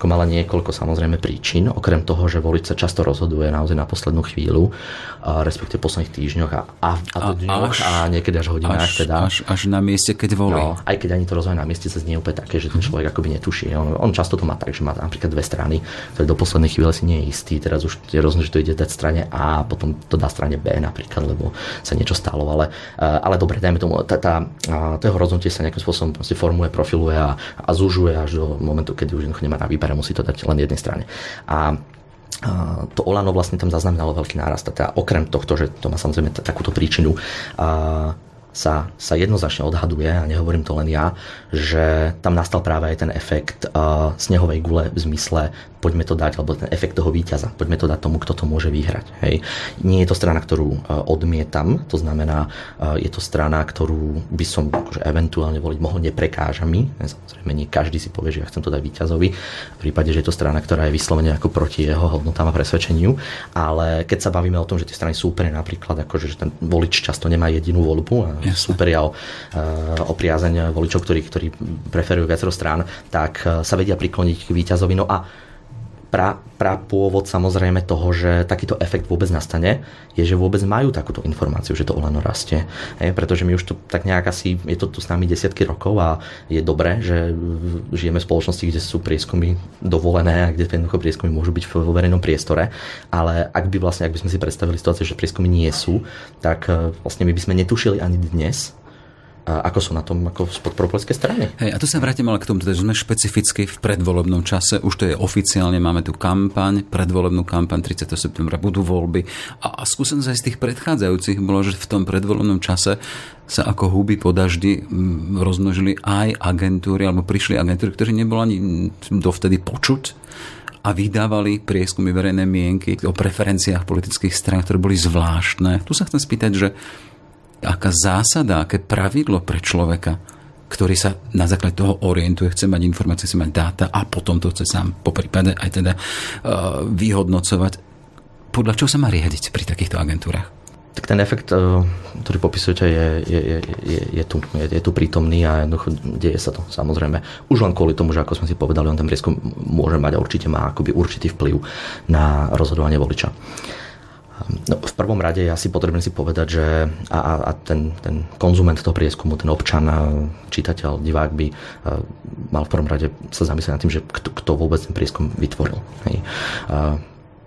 ako mala niekoľko samozrejme príčin, okrem toho, že volič sa často rozhoduje naozaj na poslednú chvíľu, a v posledných týždňoch a, a, a, dňoch až, a niekedy až hodinách. Až, teda. až, až na mieste, keď volí. No, aj keď ani to rozhodne na mieste sa znie úplne také, že ten mhm. človek akoby netuší. On, on často to má tak, že má napríklad dve strany, ktoré do poslednej chvíle si nie je istý. Teraz už je rozhodne, že to ide dať strane A a potom to dá strane B napríklad, lebo sa niečo stalo. Ale, ale dobre, dajme tomu, tá, tá, to jeho rozhodnutie sa nejakým spôsobom formuje, profiluje a, a zužuje až do momentu, kedy už nemá na výber a musí to dať len jednej strane. A to Olano vlastne tam zaznamenalo veľký nárast. Teda okrem tohto, že to má samozrejme takúto príčinu, sa, sa jednoznačne odhaduje, a nehovorím to len ja, že tam nastal práve aj ten efekt uh, snehovej gule v zmysle poďme to dať, alebo ten efekt toho víťaza, poďme to dať tomu, kto to môže vyhrať. Hej. Nie je to strana, ktorú uh, odmietam, to znamená, uh, je to strana, ktorú by som akože eventuálne voliť mohol, neprekáža mi. Samozrejme, nie každý si povie, že ja chcem to dať víťazovi, v prípade, že je to strana, ktorá je vyslovene ako proti jeho hodnotám a presvedčeniu, ale keď sa bavíme o tom, že tie strany sú úplne napríklad, akože, že ten volič často nemá jedinú voľbu a súperia o, o priazeň voličov, ktorí, ktorí preferujú viacero strán, tak sa vedia prikloniť k víťazovi. No a pra, pra pôvod samozrejme toho, že takýto efekt vôbec nastane, je, že vôbec majú takúto informáciu, že to Olano rastie. E, pretože my už tu tak nejak asi, je to tu s nami desiatky rokov a je dobré, že žijeme v spoločnosti, kde sú prieskumy dovolené a kde jednoducho prieskumy môžu byť vo verejnom priestore. Ale ak by vlastne, ak by sme si predstavili situáciu, že prieskumy nie sú, tak e, vlastne my by sme netušili ani dnes, ako sú na tom ako spod propolskej strany. Hej, a tu sa vrátim ale k tomu, že sme špecificky v predvolebnom čase, už to je oficiálne, máme tu kampaň, predvolebnú kampaň 30. septembra budú voľby a, a skúsenosť aj z tých predchádzajúcich bolo, že v tom predvolebnom čase sa ako huby po daždi rozmnožili aj agentúry, alebo prišli agentúry, ktoré nebolo ani dovtedy počuť a vydávali prieskumy verejnej mienky o preferenciách politických strán, ktoré boli zvláštne. Tu sa chcem spýtať, že aká zásada, aké pravidlo pre človeka, ktorý sa na základe toho orientuje, chce mať informácie, chce mať dáta a potom to chce sám po prípade aj teda uh, vyhodnocovať. Podľa čoho sa má riadiť pri takýchto agentúrach? Tak ten efekt, uh, ktorý popisujete, je, je, je, je, je, tu, je, je tu prítomný a jednoducho deje sa to samozrejme. Už len kvôli tomu, že ako sme si povedali, on ten prieskum môže mať a určite má akoby určitý vplyv na rozhodovanie voliča. Uh, No, v prvom rade je asi potrebné si povedať, že a, a, ten, ten konzument toho prieskumu, ten občan, čitateľ, divák by mal v prvom rade sa zamyslieť nad tým, že kto, kto vôbec ten prieskum vytvoril. Hej. A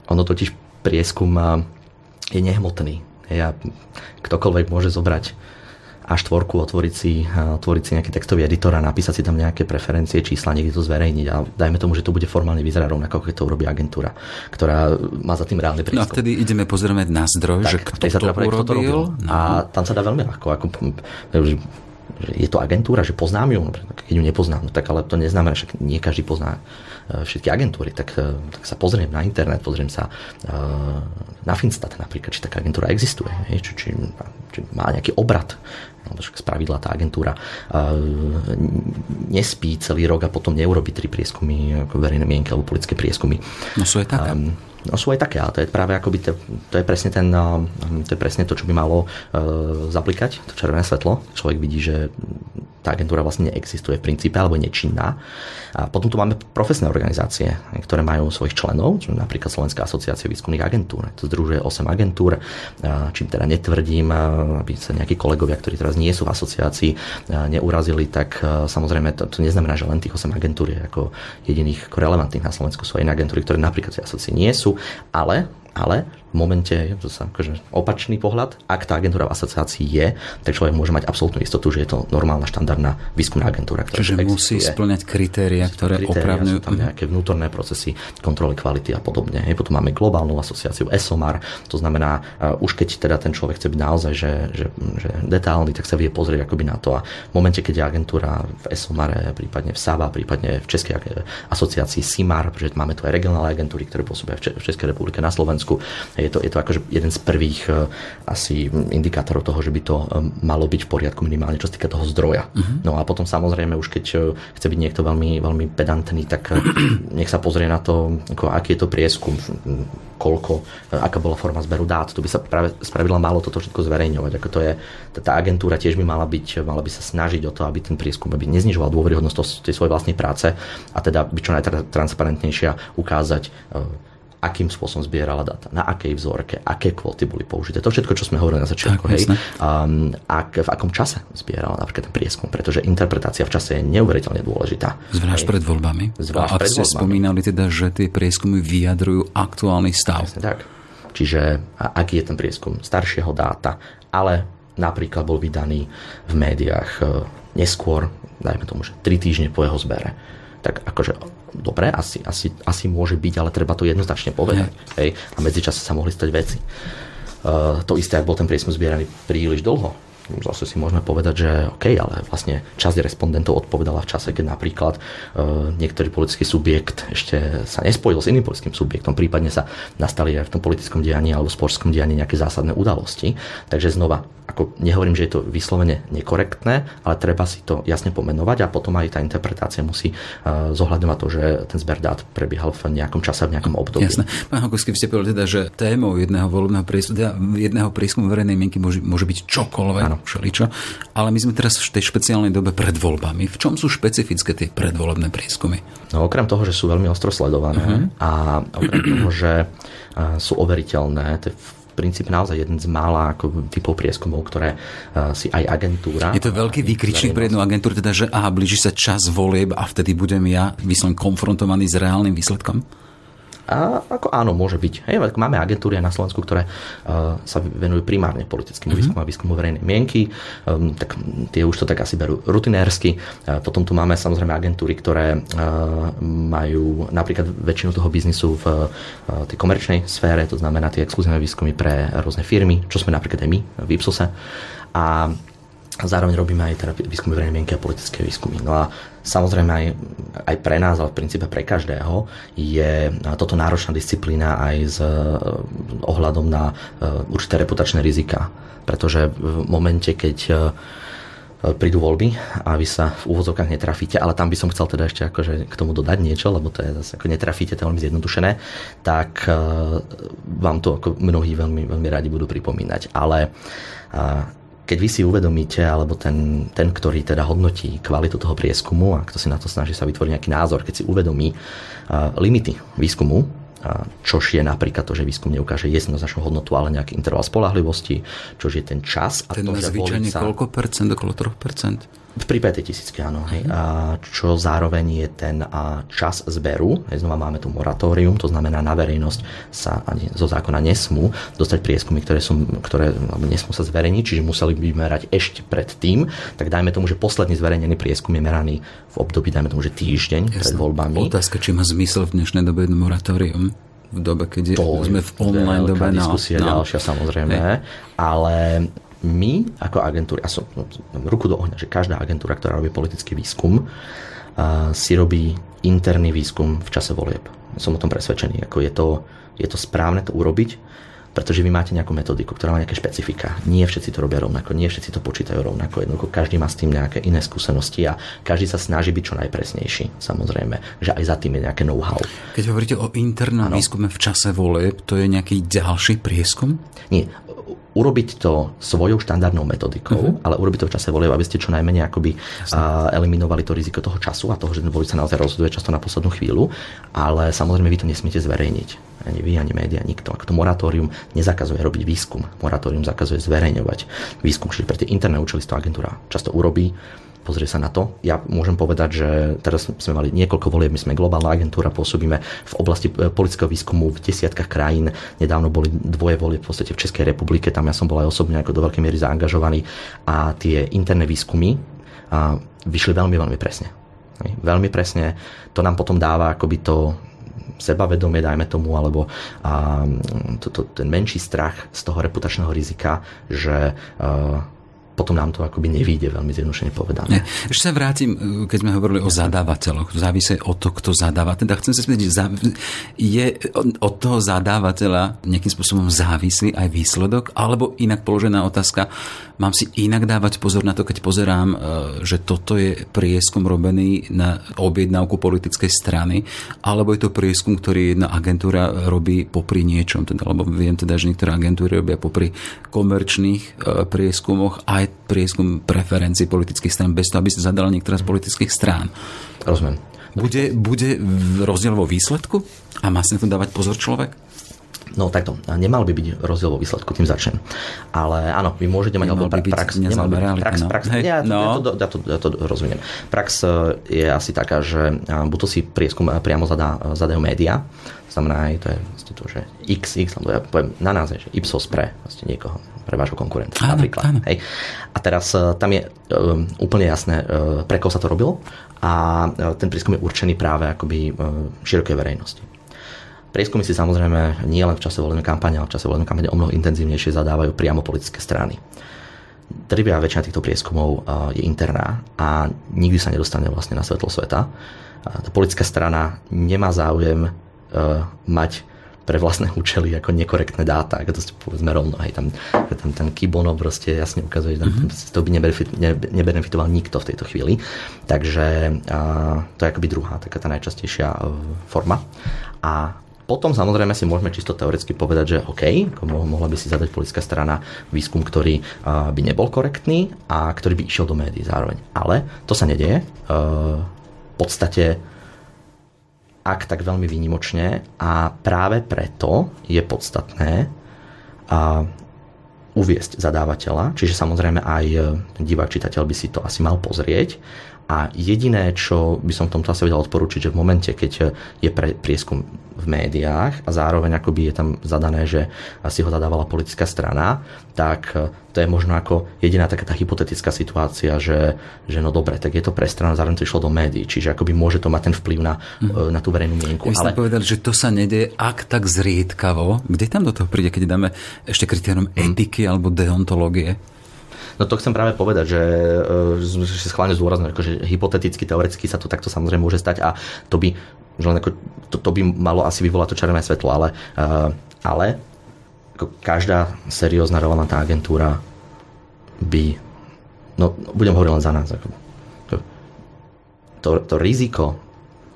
ono totiž prieskum je nehmotný. Hej, a ktokoľvek môže zobrať a4, otvoriť si, otvoriť si nejaký textový editor a napísať si tam nejaké preferencie, čísla, niekde to zverejniť a dajme tomu, že to bude formálne vyzerať rovnako, keď to urobí agentúra, ktorá má za tým reálny prístup. No a vtedy ideme pozrieť na zdroj, tak, že kto to, urobil. To robil. No. A tam sa dá veľmi ľahko, ako, že je to agentúra, že poznám ju, keď ju nepoznám, no tak ale to neznamená, že nie každý pozná e, všetky agentúry, tak, e, tak sa pozriem na internet, pozriem sa e, na Finstat napríklad, či taká agentúra existuje, či, či, či má nejaký obrad, no, spravidla tá agentúra nespí celý rok a potom neurobi tri prieskumy, verejné mienky alebo politické prieskumy. No sú aj také. Um, sú aj také, ale to je práve akoby to, to, je presne ten, to je presne to, čo by malo uh, zaplikať, to červené svetlo. Človek vidí, že tá agentúra vlastne neexistuje v princípe alebo je nečinná. A potom tu máme profesné organizácie, ktoré majú svojich členov, napríklad Slovenská asociácia výskumných agentúr. To združuje 8 agentúr, čím teda netvrdím, aby sa nejakí kolegovia, ktorí teraz nie sú v asociácii, neurazili, tak samozrejme to, to neznamená, že len tých 8 agentúr je ako jediných relevantných na Slovensku. Sú aj agentúry, ktoré napríklad v asociácii nie sú, ale ale momente je to sa akože opačný pohľad. Ak tá agentúra v asociácii je, tak človek môže mať absolútnu istotu, že je to normálna štandardná výskumná agentúra. Ktorá Čiže musí splňať kritéria, ktoré opravňujú. Sú tam nejaké vnútorné procesy kontroly kvality a podobne. Hej, potom máme globálnu asociáciu ESOMAR, to znamená, uh, už keď teda ten človek chce byť naozaj že, že, že detálny, tak sa vie pozrieť akoby na to. A v momente, keď je agentúra v ESOMARE, prípadne v SABA, prípadne v Českej asociácii SIMAR, pretože máme tu aj regionálne agentúry, ktoré pôsobia v Českej republike na Slovensku, je to, je to akože jeden z prvých uh, asi indikátorov toho, že by to um, malo byť v poriadku minimálne, čo sa týka toho zdroja. Uh-huh. No a potom samozrejme už keď uh, chce byť niekto veľmi, veľmi pedantný, tak *clears throat* nech sa pozrie na to, ako, aký je to prieskum, koľko, aká bola forma zberu dát. Tu by sa práve spravila málo toto všetko zverejňovať. Ako to je, tá agentúra tiež by mala byť, mala by sa snažiť o to, aby ten prieskum aby neznižoval dôveryhodnosť tej svojej vlastnej práce a teda byť čo najtransparentnejšia ukázať akým spôsobom zbierala data, na akej vzorke, aké kvóty boli použité. To všetko, čo sme hovorili na začiatku. hej, um, ak, v akom čase zbierala napríklad ten prieskum, pretože interpretácia v čase je neuveriteľne dôležitá. Zvlášť pred voľbami. Zvlášť A ak ste voľbami. spomínali teda, že tie prieskumy vyjadrujú aktuálny stav. Presne tak. Čiže aký je ten prieskum staršieho dáta, ale napríklad bol vydaný v médiách e, neskôr, dajme tomu, že 3 týždne po jeho zbere tak akože dobre, asi, asi, asi môže byť, ale treba to jednoznačne povedať. Hej. A medzičase sa mohli stať veci. Uh, to isté, ak bol ten prieskum zbieraný príliš dlho, zase si môžeme povedať, že OK, ale vlastne časť respondentov odpovedala v čase, keď napríklad uh, niektorý politický subjekt ešte sa nespojil s iným politickým subjektom, prípadne sa nastali aj v tom politickom dianí alebo sportskom dianí nejaké zásadné udalosti. Takže znova, ako nehovorím, že je to vyslovene nekorektné, ale treba si to jasne pomenovať a potom aj tá interpretácia musí uh, zohľadňovať to, že ten zber dát prebiehal v nejakom čase, v nejakom období. Jasné. Pán Hokovský, vy ste povedali teda, že témou jedného volebného prieskumu, teda jedného prieskumu verejnej mienky môže, môže byť čokoľvek. Ano všeličo. Ale my sme teraz v tej špeciálnej dobe pred voľbami. V čom sú špecifické tie predvolebné prieskumy? No okrem toho, že sú veľmi ostro sledované uh-huh. a okrem toho, že sú overiteľné, to je princípe naozaj jeden z mála ako typov prieskumov, ktoré si aj agentúra... Je to veľký výkričník pre jednu agentúru, teda, že aha, blíži sa čas volieb a vtedy budem ja vyslovene konfrontovaný s reálnym výsledkom? A ako áno, môže byť. Hej, máme agentúry na Slovensku, ktoré uh, sa venujú primárne politickým mm-hmm. výskumu a výskumu verejnej mienky. Um, tak tie už to tak asi berú rutinérsky. Uh, potom tu máme samozrejme agentúry, ktoré uh, majú napríklad väčšinu toho biznisu v uh, tej komerčnej sfére, to znamená tie exkluzívne výskumy pre rôzne firmy, čo sme napríklad aj my v Ipsose. A a zároveň robíme aj teda výskumy verejnej mienky a politické výskumy. No a samozrejme aj, aj pre nás, ale v princípe pre každého je toto náročná disciplína aj s eh, ohľadom na eh, určité reputačné rizika. Pretože v momente, keď eh, prídu voľby a vy sa v úvodzovkách netrafíte, ale tam by som chcel teda ešte akože k tomu dodať niečo, lebo to je zase ako netrafíte, to je veľmi zjednodušené, tak vám to ako mnohí veľmi, veľmi radi budú pripomínať. Ale keď vy si uvedomíte, alebo ten, ten, ktorý teda hodnotí kvalitu toho prieskumu a kto si na to snaží sa vytvoriť nejaký názor, keď si uvedomí uh, limity výskumu, čož je napríklad to, že výskum neukáže jednoznačnú hodnotu, ale nejaký interval spolahlivosti, čož je ten čas. A ten to, zvyčajne koľko percent, okolo 3 percent? Pri 5 tisícky, áno. Hej. A čo zároveň je ten a, čas zberu. Hej, znova máme tu moratórium, to znamená na verejnosť sa ani zo zákona nesmú dostať prieskumy, ktoré, sú, ktoré nesmú sa zverejniť, čiže museli by merať ešte pred tým. Tak dajme tomu, že posledný zverejnený prieskum je meraný v období, dajme tomu, že týždeň Jasne. pred voľbami. Otázka, či má zmysel v dnešnej dobe moratórium v dobe, keď to sme v online dobe. No, diskusia no. ďalšia samozrejme, Hej. ale my ako agentúry, a som no, ruku do ohňa, že každá agentúra, ktorá robí politický výskum, si robí interný výskum v čase volieb. Som o tom presvedčený. Ako je, to, je to správne to urobiť, pretože vy máte nejakú metodiku, ktorá má nejaké špecifika. Nie všetci to robia rovnako, nie všetci to počítajú rovnako. Jednoducho každý má s tým nejaké iné skúsenosti a každý sa snaží byť čo najpresnejší. Samozrejme, že aj za tým je nejaké know-how. Keď hovoríte o internom ano. výskume v čase volieb, to je nejaký ďalší prieskum? Nie urobiť to svojou štandardnou metodikou, uh-huh. ale urobiť to v čase volieb, aby ste čo najmenej akoby a, eliminovali to riziko toho času a toho, že ten volič sa naozaj rozhoduje často na poslednú chvíľu, ale samozrejme vy to nesmiete zverejniť. Ani vy, ani média, nikto. Ak to moratórium nezakazuje robiť výskum, moratórium zakazuje zverejňovať výskum, čiže pre tie interné účely to agentúra často urobí, pozrie sa na to. Ja môžem povedať, že teraz sme mali niekoľko volieb, my sme globálna agentúra, pôsobíme v oblasti e, politického výskumu v desiatkách krajín. Nedávno boli dvoje volie v podstate v Českej republike, tam ja som bol aj osobne ako do veľkej miery zaangažovaný a tie interné výskumy a vyšli veľmi, veľmi presne. Veľmi presne. To nám potom dáva akoby to sebavedomie, dajme tomu, alebo a, to, to, ten menší strach z toho reputačného rizika, že a, potom nám to akoby nevíde veľmi zjednodušene povedané. Ne. Ešte sa vrátim, e, keď sme hovorili o zadávateľoch. Závisí od toho, kto zadáva. Teda chcem sa spýtať, je od toho zadávateľa nejakým spôsobom závislý aj výsledok? Alebo inak položená otázka, mám si inak dávať pozor na to, keď pozerám, e, že toto je prieskum robený na objednávku politickej strany, alebo je to prieskum, ktorý jedna agentúra robí popri niečom, teda, lebo viem teda, že niektoré agentúry robia popri komerčných e, prieskumoch aj aj prieskum preferencií politických strán bez toho, aby sa zadal niektorá z politických strán. Rozumiem. Bude, bude rozdiel vo výsledku? A má sa na to dávať pozor človek? No takto, nemal by byť rozdiel vo výsledku, tým začnem. Ale áno, vy môžete mať... Byť prax, nemal by, realita, prax, no. prax, Hej, ja, no. ja, to, ja, to, ja to rozumiem. Prax e, je asi taká, že buď to si prieskum priamo zadá, zadajú médiá, znamená aj to je to, že XX, lebo ja poviem na nás je, že Ipsos pre vlastne niekoho pre vášho konkurenta áno, napríklad. Áno. Hej. A teraz tam je um, úplne jasné, uh, pre koho sa to robilo a uh, ten prieskum je určený práve akoby uh, širokej verejnosti. Prieskumy si samozrejme nie len v čase voľnej kampane, ale v čase voľnej kampane o mnoho intenzívnejšie zadávajú priamo politické strany. Drvia väčšina týchto prieskumov uh, je interná a nikdy sa nedostane vlastne na svetlo sveta. Tá politická strana nemá záujem uh, mať pre vlastné účely ako nekorektné dáta, ako to ste povedzme rovno, hej, tam, tam ten Kibono proste jasne ukazuje, že tam, mm-hmm. to by nebenefit, ne, nebenefitoval nikto v tejto chvíli. Takže a, to je akoby druhá, taká tá najčastejšia forma. A potom samozrejme si môžeme čisto teoreticky povedať, že OK, mohla by si zadať politická strana výskum, ktorý by nebol korektný a ktorý by išiel do médií zároveň. Ale to sa nedieje. V podstate ak tak veľmi výnimočne a práve preto je podstatné uviesť zadávateľa, čiže samozrejme aj divák čitateľ by si to asi mal pozrieť a jediné, čo by som v tomto asi vedel odporučiť, že v momente, keď je pre, prieskum v médiách a zároveň akoby je tam zadané, že si ho zadávala politická strana, tak to je možno ako jediná taká tá hypotetická situácia, že, že no dobre, tak je to pre stranu, zároveň to išlo do médií, čiže akoby môže to mať ten vplyv na, mm. na tú verejnú mienku. Ste ale... povedali, že to sa nedie ak tak zriedkavo. Kde tam do toho príde, keď dáme ešte kritérium mm. etiky alebo deontológie? No to chcem práve povedať, že, e, že schválne zdôrazňujem, že hypoteticky, teoreticky sa to takto samozrejme môže stať a to by, že len ako, to, to by malo asi vyvolať to červené svetlo, ale, e, ale ako každá seriózna relevantná agentúra by, no budem hovoriť len za nás, ako, to, to riziko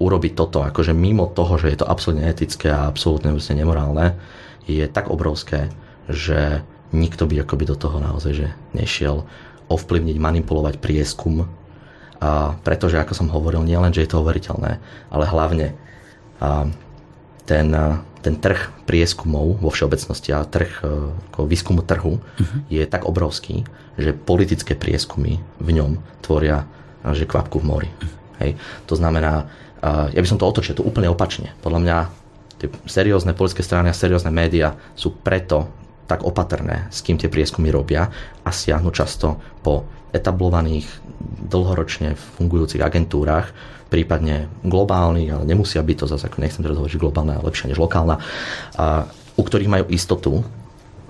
urobiť toto, akože mimo toho, že je to absolútne etické a absolútne nemorálne, je tak obrovské, že nikto by akoby do toho naozaj že nešiel ovplyvniť, manipulovať prieskum, a pretože, ako som hovoril, nie len, že je to overiteľné, ale hlavne a ten, ten trh prieskumov vo všeobecnosti a trh ako výskumu trhu uh-huh. je tak obrovský, že politické prieskumy v ňom tvoria že kvapku v mori. Uh-huh. Hej. To znamená, ja by som to otočil, to úplne opačne. Podľa mňa tie seriózne politické strany a seriózne médiá sú preto tak opatrné, s kým tie prieskumy robia a siahnu často po etablovaných, dlhoročne fungujúcich agentúrach, prípadne globálnych, ale nemusia byť to zase, ako nechcem teraz hovoriť, globálna je lepšia než lokálna, a, u ktorých majú istotu,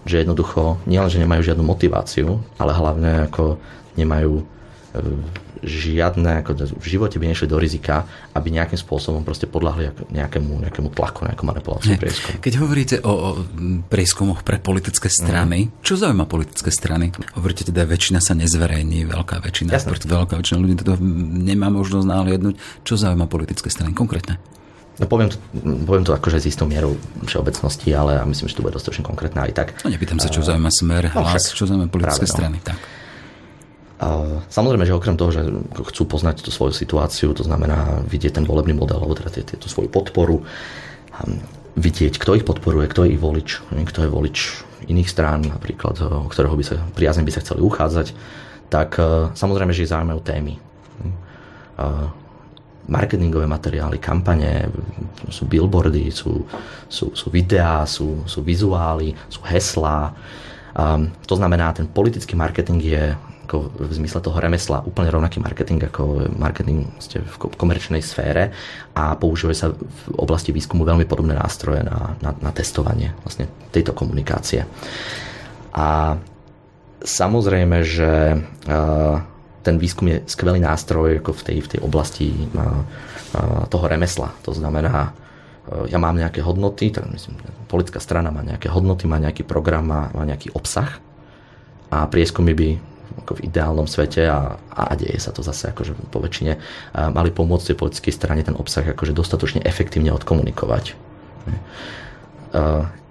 že jednoducho nielen, že nemajú žiadnu motiváciu, ale hlavne ako nemajú e, žiadne, ako v živote by nešli do rizika, aby nejakým spôsobom proste podľahli nejakému, nejakému tlaku, nejakú manipuláciu prieskumu. Keď hovoríte o, o prieskumoch pre politické strany, mm. čo zaujíma politické strany? Hovoríte teda, väčšina sa nezverejní, veľká väčšina, veľká väčšina ľudí to nemá možnosť nahliadnúť. Čo zaujíma politické strany konkrétne? No poviem to, poviem to akože s istou mierou všeobecnosti, ale myslím, že to bude dostatočne konkrétne aj tak. No nepýtam sa, čo zaujíma smer, no, hlas, čo zaujíma politické práve, no. strany. Samozrejme, že okrem toho, že chcú poznať tú svoju situáciu, to znamená vidieť ten volebný model, alebo teda tú svoju podporu, vidieť, kto ich podporuje, kto je ich volič, kto je volič iných strán, napríklad, o ktorého by sa priazne by sa chceli uchádzať, tak e, samozrejme, že ich zaujímajú témy. Marketingové materiály, kampane, sú billboardy, sú, sú, sú videá, sú, sú vizuály, sú heslá. To znamená, ten politický marketing je ako v zmysle toho remesla úplne rovnaký marketing ako marketing v komerčnej sfére a používajú sa v oblasti výskumu veľmi podobné nástroje na, na, na testovanie vlastne tejto komunikácie. A samozrejme, že ten výskum je skvelý nástroj ako v tej, v tej oblasti toho remesla. To znamená, ja mám nejaké hodnoty, tak myslím, politická strana má nejaké hodnoty, má nejaký program, má, má nejaký obsah a prieskumy by ako v ideálnom svete a, a deje sa to zase akože po väčšine, mali pomôcť tej politickej strane ten obsah akože dostatočne efektívne odkomunikovať.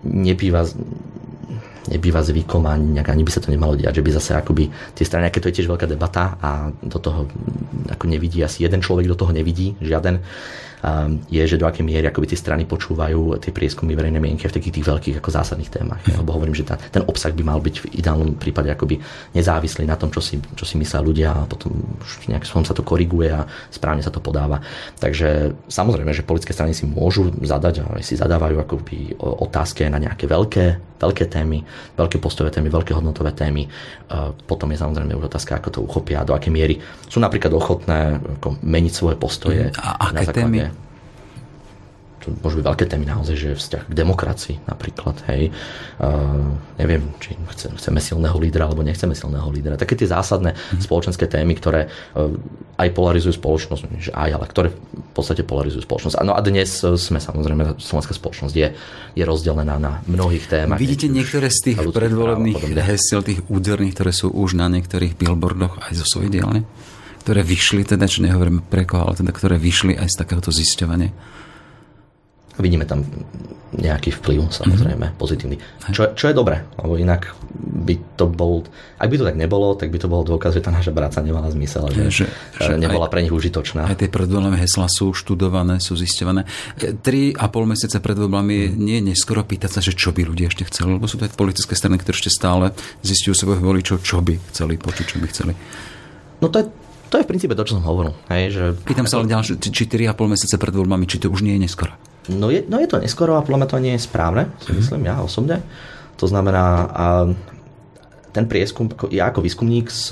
Nebýva, nebýva zvykom a nejak, ani by sa to nemalo diať, že by zase akoby tie strany, aké to je tiež veľká debata a do toho ako nevidí, asi jeden človek do toho nevidí, žiaden, je, že do akej miery akoby tie strany počúvajú tie prieskumy verejnej mienky v takých tých veľkých ako zásadných témach. Ja, lebo hovorím, že tá, ten obsah by mal byť v ideálnom prípade akoby nezávislý na tom, čo si, čo si myslia ľudia a potom už nejakým spôsobom sa to koriguje a správne sa to podáva. Takže samozrejme, že politické strany si môžu zadať a si zadávajú akoby otázky na nejaké veľké, veľké témy, veľké postojové témy, veľké hodnotové témy. Potom je samozrejme už otázka, ako to uchopia, do akej miery sú napríklad ochotné meniť svoje postoje. A aké témy to môžu byť veľké témy naozaj, že vzťah k demokracii napríklad, hej. Uh, neviem, či chce, chceme silného lídra alebo nechceme silného lídra. Také tie zásadné mm. spoločenské témy, ktoré uh, aj polarizujú spoločnosť, že aj, ale ktoré v podstate polarizujú spoločnosť. No a dnes sme samozrejme, slovenská spoločnosť je, je rozdelená na mnohých témach. Vidíte niektoré z tých predvolebných hesiel, tých úderných, ktoré sú už na niektorých billboardoch aj zo svojej dielne? Ktoré vyšli, teda, čo nehovorím pre koho, ale teda, ktoré vyšli aj z takéhoto zisťovania? Vidíme tam nejaký vplyv, samozrejme, mm-hmm. pozitívny. Čo, čo je dobré, lebo inak by to bol, ak by to tak nebolo, tak by to bol dôkaz, že tá naša práca nemala zmysel, že, že, že nebola aj, pre nich užitočná. Aj tie predvoľné hesla sú študované, sú zisťované. Tri a pol mesiaca pred voľbami mm. nie je neskoro pýtať sa, že čo by ľudia ešte chceli, lebo sú to aj politické strany, ktoré ešte stále zistujú svojich voličov, čo by chceli počuť, čo by chceli. No to je to je v princípe to, čo som hovoril. Hej, že... Pýtam sa ale ďalšie, či 4,5 mesiace pred voľbami, či to už nie je neskoro. No je, no je to neskoro a podľa mňa to nie je správne, si mm myslím, ja osobne. To znamená, a ten prieskum, ja ako výskumník z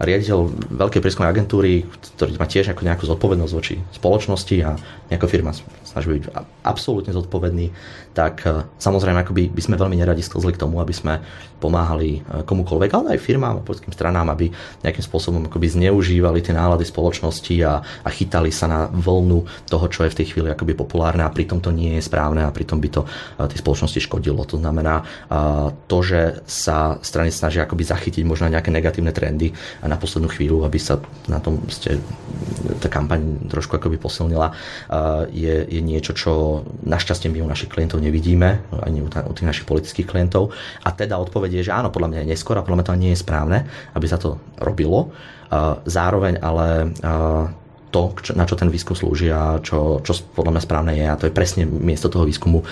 riaditeľ veľkej prieskumnej agentúry, ktorý má tiež ako nejakú zodpovednosť voči spoločnosti a nejaká firma snaží byť absolútne zodpovedný, tak e, samozrejme ako by, sme veľmi neradi sklzli k tomu, aby sme pomáhali e, komukoľvek, ale aj firmám a politickým stranám, aby nejakým spôsobom akoby zneužívali tie nálady spoločnosti a, a chytali sa na vlnu toho, čo je v tej chvíli akoby populárne a pritom to nie je správne a pritom by to e, tej spoločnosti škodilo. To znamená to, že sa strany snažia akoby zachytiť možno nejaké negatívne trendy na poslednú chvíľu, aby sa na tom ste, tá kampaň trošku akoby posilnila, je, je niečo, čo našťastie my u našich klientov nevidíme, ani u, u tých našich politických klientov. A teda odpovedie je, že áno, podľa mňa je a podľa mňa to nie je správne, aby sa to robilo. Zároveň ale to, na čo ten výskum slúži a čo, čo podľa mňa správne je, a to je presne miesto toho výskumu,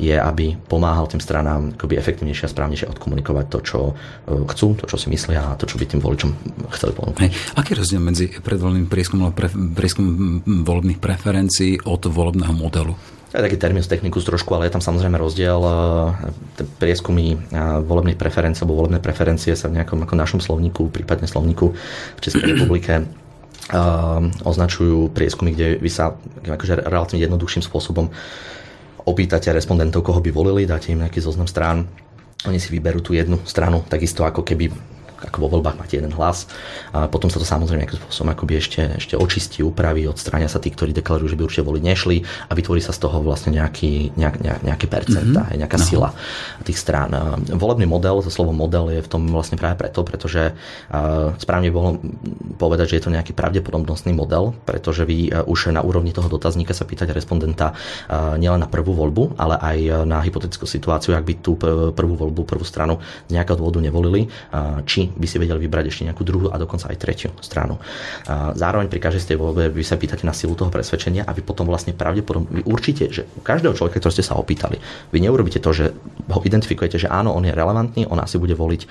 je, aby pomáhal tým stranám akoby efektívnejšie a správnejšie odkomunikovať to, čo eh, chcú, to, čo si myslia a to, čo by tým voličom chceli ponúknuť. Hey, aký je rozdiel medzi predvoľným prieskumom a pre, prieskumom volebných preferencií od volebného modelu? To je taký terminus technicus trošku, ale je tam samozrejme rozdiel. Eh, prieskumy volebných preferencií alebo volebné preferencie sa v nejakom ako našom slovníku, prípadne slovníku v Českej *clears throat* republike Ehm, označujú prieskumy, kde vy sa akože relatívne jednoduchším spôsobom opýtate respondentov, koho by volili, dáte im nejaký zoznam strán, oni si vyberú tú jednu stranu, takisto ako keby ako vo voľbách máte jeden hlas. A potom sa to samozrejme nejakým spôsobom akoby ešte, ešte očistí, upraví, odstráňa sa tí, ktorí deklarujú, že by určite voliť nešli a vytvorí sa z toho vlastne nejaký, nejak, nejak, nejaké percenta, mm-hmm. nejaká no. sila tých strán. Volebný model, to slovo model je v tom vlastne práve preto, pretože správne bolo povedať, že je to nejaký pravdepodobnostný model, pretože vy už na úrovni toho dotazníka sa pýtať respondenta nielen na prvú voľbu, ale aj na hypotetickú situáciu, ak by tú prvú voľbu, prvú stranu z nejakého dôvodu nevolili, či by si vedeli vybrať ešte nejakú druhú a dokonca aj tretiu stranu. Zároveň pri každej z tej voľbe vy sa pýtate na silu toho presvedčenia a vy potom vlastne pravdepodobne vy určite, že u každého človeka, ktorého ste sa opýtali, vy neurobíte to, že ho identifikujete, že áno, on je relevantný, on asi bude voliť e,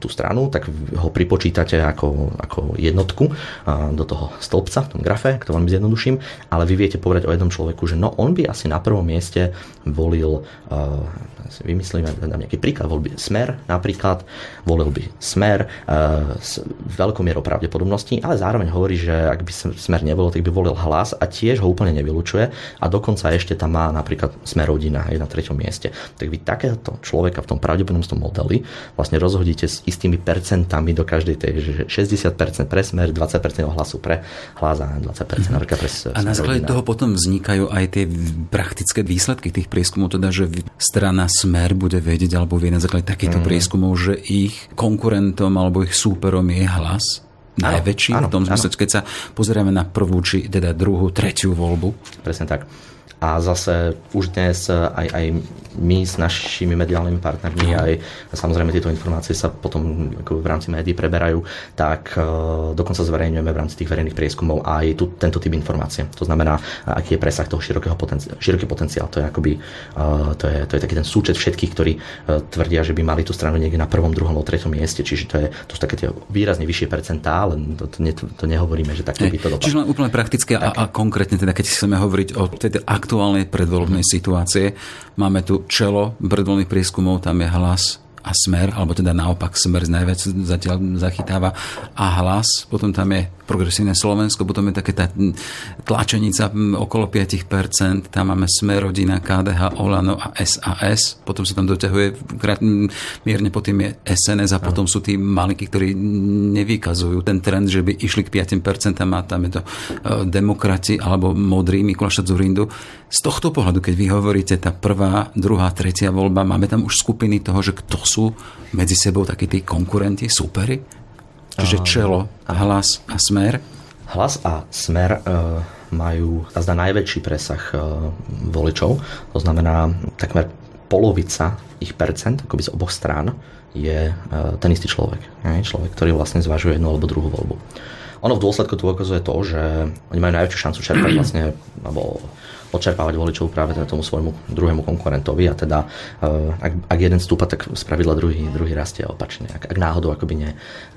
tú stranu, tak ho pripočítate ako, ako jednotku do toho stĺpca v tom grafe, to veľmi zjednoduším, ale vy viete povedať o jednom človeku, že no on by asi na prvom mieste volil e, vymyslíme nejaký príklad, volil by Smer napríklad, volil by Smer e, s veľkou mierou pravdepodobností, ale zároveň hovorí, že ak by Smer nevolil, tak by volil hlas a tiež ho úplne nevylučuje a dokonca ešte tam má napríklad Smer rodina aj na treťom mieste. Tak vy takéto človeka v tom pravdepodobnostnom modeli vlastne rozhodíte s istými percentami do každej tej, že 60% pre Smer, 20% hlasu pre hlas a 20% mm-hmm. napríklad pre A na základe toho potom vznikajú aj tie praktické výsledky tých prieskumov, teda že strana Smer bude vedieť alebo vie na základe takýchto mm. prieskumov, že ich konkurentom alebo ich súperom je hlas najväčší áno, v tom zmysle, keď sa pozrieme na prvú či teda druhú, tretiu voľbu. Presne tak. A zase už dnes aj, aj my s našimi mediálnymi partnermi, aj samozrejme tieto informácie sa potom ako v rámci médií preberajú, tak uh, dokonca zverejňujeme v rámci tých verejných prieskumov aj tu, tento typ informácie. To znamená, aký je presah toho širokého potenciál, široký potenciál. To je, akoby, uh, to, je, to je taký ten súčet všetkých, ktorí tvrdia, že by mali tú stranu niekde na prvom, druhom alebo treťom mieste. Čiže to, je, to sú také tie výrazne vyššie percentá, ale to, to, ne, to nehovoríme, že takto by to dopadlo. Čiže len úplne praktické a, a konkrétne, teda, keď chceme hovoriť o tej aktuálnej predvoľbnej mm-hmm. situácie, máme tu čelo predvoľných prieskumov, tam je hlas a smer, alebo teda naopak smer najviac zatiaľ zachytáva a hlas, potom tam je progresívne Slovensko, potom je také tá tlačenica okolo 5%, tam máme Smer, Rodina, KDH, Olano a SAS, potom sa tam doťahuje mierne potom je SNS a potom sú tí maliky, ktorí nevykazujú ten trend, že by išli k 5% a tam je to e, demokrati alebo modrý Mikulaša Zurindu. Z tohto pohľadu, keď vy hovoríte tá prvá, druhá, tretia voľba, máme tam už skupiny toho, že kto sú medzi sebou takí tí konkurenti, súperi? Čiže čelo, hlas a smer? Hlas a smer uh, majú zda najväčší presah e, voličov. To znamená, takmer polovica ich percent, akoby z oboch strán, je e, ten istý človek. Človek, ktorý vlastne zvažuje jednu alebo druhú voľbu. Ono v dôsledku to ukazuje to, že oni majú najväčšiu šancu čerpať *clears throat* vlastne, alebo odčerpávať voličov práve teda tomu svojmu druhému konkurentovi a teda eh, ak, ak jeden stúpa, tak spravidla druhý, druhý rastie opačne. Ak, ak náhodou akoby ne,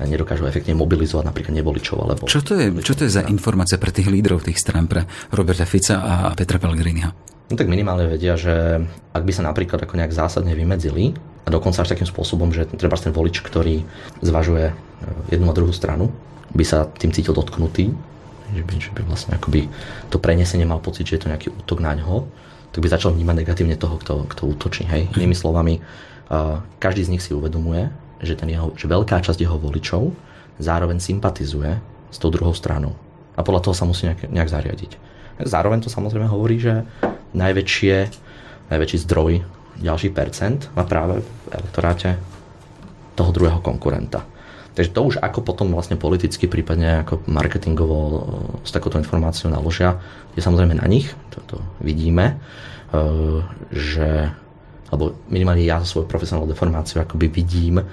nedokážu efektne mobilizovať napríklad nevoličov. Alebo čo, to je, čo to je za informácia pre tých lídrov tých strán, pre Roberta Fica a Petra Pellegriniho? No tak minimálne vedia, že ak by sa napríklad ako nejak zásadne vymedzili a dokonca až takým spôsobom, že treba ten volič, ktorý zvažuje eh, jednu a druhú stranu, by sa tým cítil dotknutý, že by, že by vlastne akoby to prenesenie mal pocit, že je to nejaký útok na ňo, tak by začal vnímať negatívne toho, kto, kto útočí. Hej. Inými slovami, uh, každý z nich si uvedomuje, že, ten jeho, že veľká časť jeho voličov zároveň sympatizuje s tou druhou stranou. A podľa toho sa musí nejak, nejak zariadiť. Zároveň to samozrejme hovorí, že najväčšie, najväčší zdroj ďalší percent má práve v elektoráte toho druhého konkurenta. Takže to už ako potom vlastne politicky, prípadne ako marketingovo e, s takouto informáciou naložia, je samozrejme na nich, to vidíme, e, že, alebo minimálne ja so svojou profesionálnou deformáciou akoby vidím,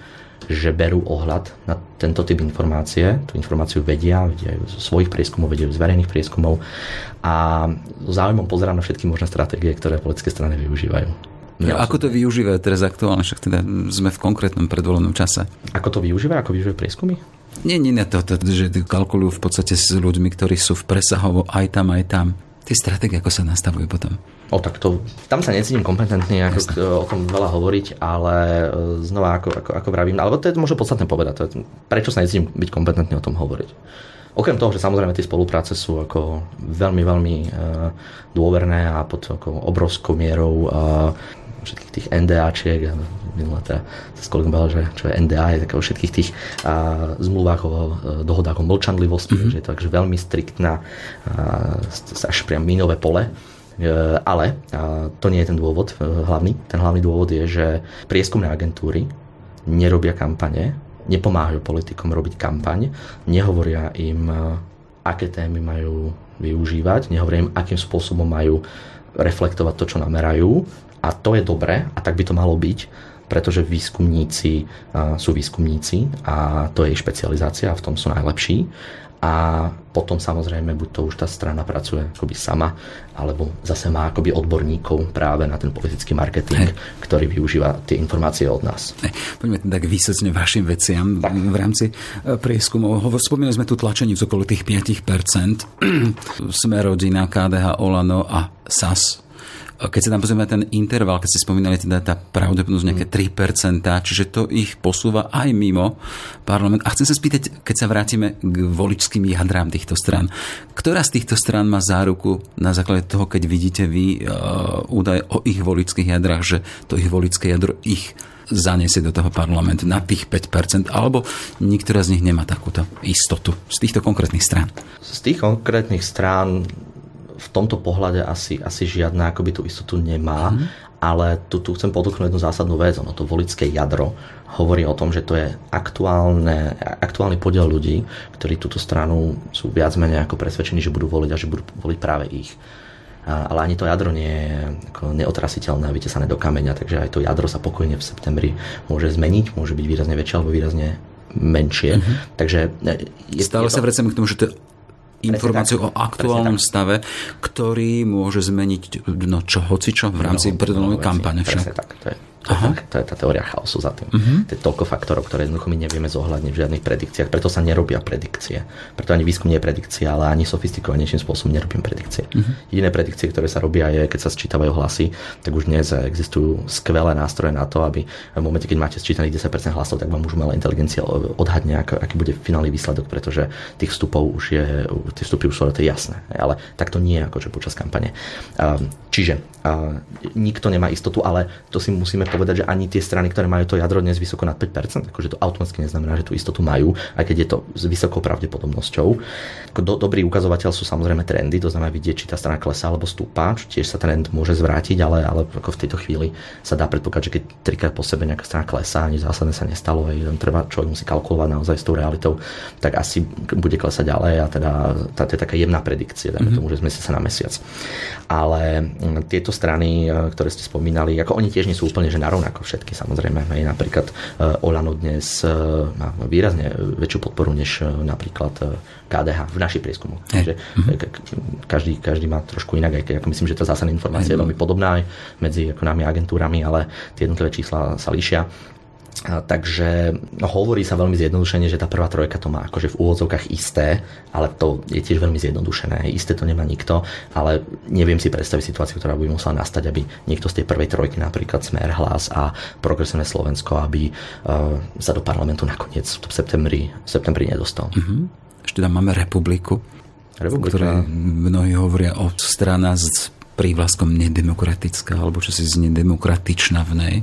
že berú ohľad na tento typ informácie. Tú informáciu vedia, vedia ju zo svojich prieskumov, vedia ju z verejných prieskumov a záujmom pozerám na všetky možné stratégie, ktoré politické strany využívajú. Ja, ako to využívajú teraz aktuálne, však teda sme v konkrétnom predvolenom čase. Ako to využívajú? Ako využívajú prieskumy? Nie, nie, nie, to, to, že kalkulujú v podstate s ľuďmi, ktorí sú v presahovo aj tam, aj tam. Tie stratégie, ako sa nastavujú potom? O, tak to, tam sa necítim kompetentný ako k, o tom veľa hovoriť, ale e, znova, ako, ako, ako vravím, alebo to je možno podstatné povedať, to je, prečo sa necítim byť kompetentný o tom hovoriť. Okrem toho, že samozrejme tie spolupráce sú ako veľmi, veľmi e, dôverné a pod ako obrovskou mierou e, všetkých tých NDAčiek, a minulé teda sa s kolegom že čo je NDA, je také o všetkých tých a, zmluvách o dohodách o mlčanlivosti, mm-hmm. že je to takže veľmi striktná, a, až priam minové pole. E, ale a, to nie je ten dôvod e, hlavný. Ten hlavný dôvod je, že prieskumné agentúry nerobia kampane, nepomáhajú politikom robiť kampaň, nehovoria im, e, aké témy majú využívať, nehovoria im, akým spôsobom majú reflektovať to, čo namerajú, a to je dobré a tak by to malo byť, pretože výskumníci sú výskumníci a to je ich špecializácia a v tom sú najlepší. A potom samozrejme, buď to už tá strana pracuje akoby sama, alebo zase má akoby odborníkov práve na ten politický marketing, Hej. ktorý využíva tie informácie od nás. Hej. Poďme teda k výsocne vašim veciam tak. v rámci e, prieskumov. Spomínali sme tu tlačení z okolo tých 5%. *clears throat* Sme rodina, KDH, Olano a SAS keď sa tam pozrieme na ten interval, keď ste spomínali teda tá pravdepodobnosť nejaké 3%, čiže to ich posúva aj mimo parlament. A chcem sa spýtať, keď sa vrátime k voličským jadrám týchto stran, ktorá z týchto stran má záruku na základe toho, keď vidíte vy uh, údaj o ich voličských jadrách, že to ich voličské jadro ich zaniesie do toho parlamentu na tých 5%, alebo niektorá z nich nemá takúto istotu z týchto konkrétnych strán? Z tých konkrétnych strán v tomto pohľade asi, asi žiadna akoby tú istotu nemá, mm. ale tu, tu chcem podotknúť jednu zásadnú vec. Ono to volické jadro hovorí o tom, že to je aktuálne, aktuálny podiel ľudí, ktorí túto stranu sú viac menej ako presvedčení, že budú voliť a že budú voliť práve ich. Ale ani to jadro nie je ako neotrasiteľné, vytesané do kameňa, takže aj to jadro sa pokojne v septembri môže zmeniť, môže byť výrazne väčšie alebo výrazne menšie. Mm-hmm. Takže e, je, Stále je to... sa vracame k tomu, že to je informáciu o aktuálnom stave, ktorý môže zmeniť no čo, hoci čo v rámci no, predvolenej kampane. Presne tak, to je to, to je tá teória chaosu za tým. Uh-huh. To je toľko faktorov, ktoré jednoducho my nevieme zohľadniť v žiadnych predikciách, preto sa nerobia predikcie. Preto ani výskum nie je predikcia, ale ani sofistikovanejším spôsobom nerobím predikcie. Uh-huh. Jediné predikcie, ktoré sa robia, je, keď sa sčítavajú hlasy, tak už dnes existujú skvelé nástroje na to, aby v momente, keď máte sčítaných 10% hlasov, tak vám už umelá inteligencia odhadne, aký, bude finálny výsledok, pretože tých vstupov už je, tie vstupy už sú to jasné. Ale tak to nie je akože počas kampane. Čiže nikto nemá istotu, ale to si musíme povedať, že ani tie strany, ktoré majú to jadro dnes vysoko nad 5%, akože to automaticky neznamená, že tú istotu majú, aj keď je to s vysokou pravdepodobnosťou. Do, dobrý ukazovateľ sú samozrejme trendy, to znamená vidieť, či tá strana klesá alebo stúpa, tiež sa trend môže zvrátiť, ale, ale ako v tejto chvíli sa dá predpokladať, že keď trikrát po sebe nejaká strana klesá, nič zásadné sa nestalo, aj treba, človek musí kalkulovať naozaj s tou realitou, tak asi bude klesať ďalej a teda tá, to je taká jemná predikcia, dajme mm-hmm. tomu, že sme sa na mesiac. Ale tieto strany, e, ktoré ste spomínali, ako oni tiež nie sú úplne že narovnako všetky, samozrejme. Hej, napríklad uh, Olano dnes uh, má výrazne väčšiu podporu než napríklad KDH v našich prieskumoch. Takže mm-hmm. každý, každý má trošku inak, aj keď ako myslím, že tá zásadná informácia je veľmi podobná aj medzi ako nami agentúrami, ale tie jednotlivé čísla sa líšia. Takže no, hovorí sa veľmi zjednodušene, že tá prvá trojka to má akože v úvodzovkách isté, ale to je tiež veľmi zjednodušené. Isté to nemá nikto, ale neviem si predstaviť situáciu, ktorá by musela nastať, aby niekto z tej prvej trojky, napríklad Smer, Hlas a Progresívne Slovensko, aby uh, sa do parlamentu nakoniec v septembri, v septembri nedostal. Uh-huh. Ešte tam máme republiku, Republika. ktoré mnohí hovoria o strana s prívlaskom nedemokratická, alebo čo si z nedemokratičná v nej.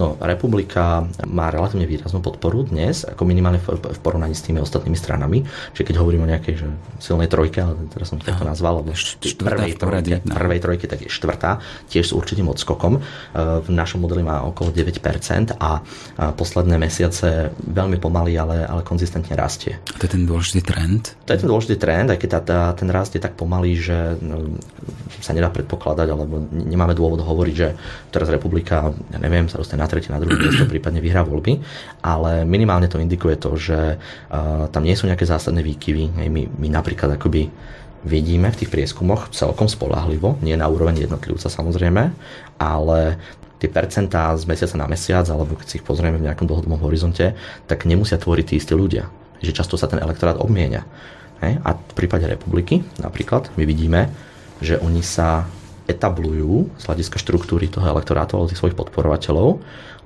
No, republika má relatívne výraznú podporu dnes, ako minimálne v, porovnaní s tými ostatnými stranami. Čiže keď hovorím o nejakej že silnej trojke, ale teraz som takto nazval, alebo prvej, trojke, prvej trojke, tak je štvrtá, tiež s určitým odskokom. E, v našom modeli má okolo 9% a posledné mesiace veľmi pomaly, ale, ale konzistentne rastie. A to je ten dôležitý trend? To je ten dôležitý trend, aj keď tá, tá, ten rast je tak pomalý, že no, sa nedá predpokladať, alebo nemáme dôvod hovoriť, že teraz republika, ja neviem, sa dostane na tretie, na druhé miesto, prípadne vyhrá voľby, ale minimálne to indikuje to, že uh, tam nie sú nejaké zásadné výkyvy. My, my napríklad akoby vidíme v tých prieskumoch celkom spolahlivo, nie na úroveň jednotlivca samozrejme, ale tie percentá z mesiaca na mesiac, alebo keď si ich pozrieme v nejakom dlhodobom horizonte, tak nemusia tvoriť tí istí ľudia. Že často sa ten elektorát obmienia. A v prípade republiky napríklad my vidíme, že oni sa etablujú z hľadiska štruktúry toho elektorátu alebo tých svojich podporovateľov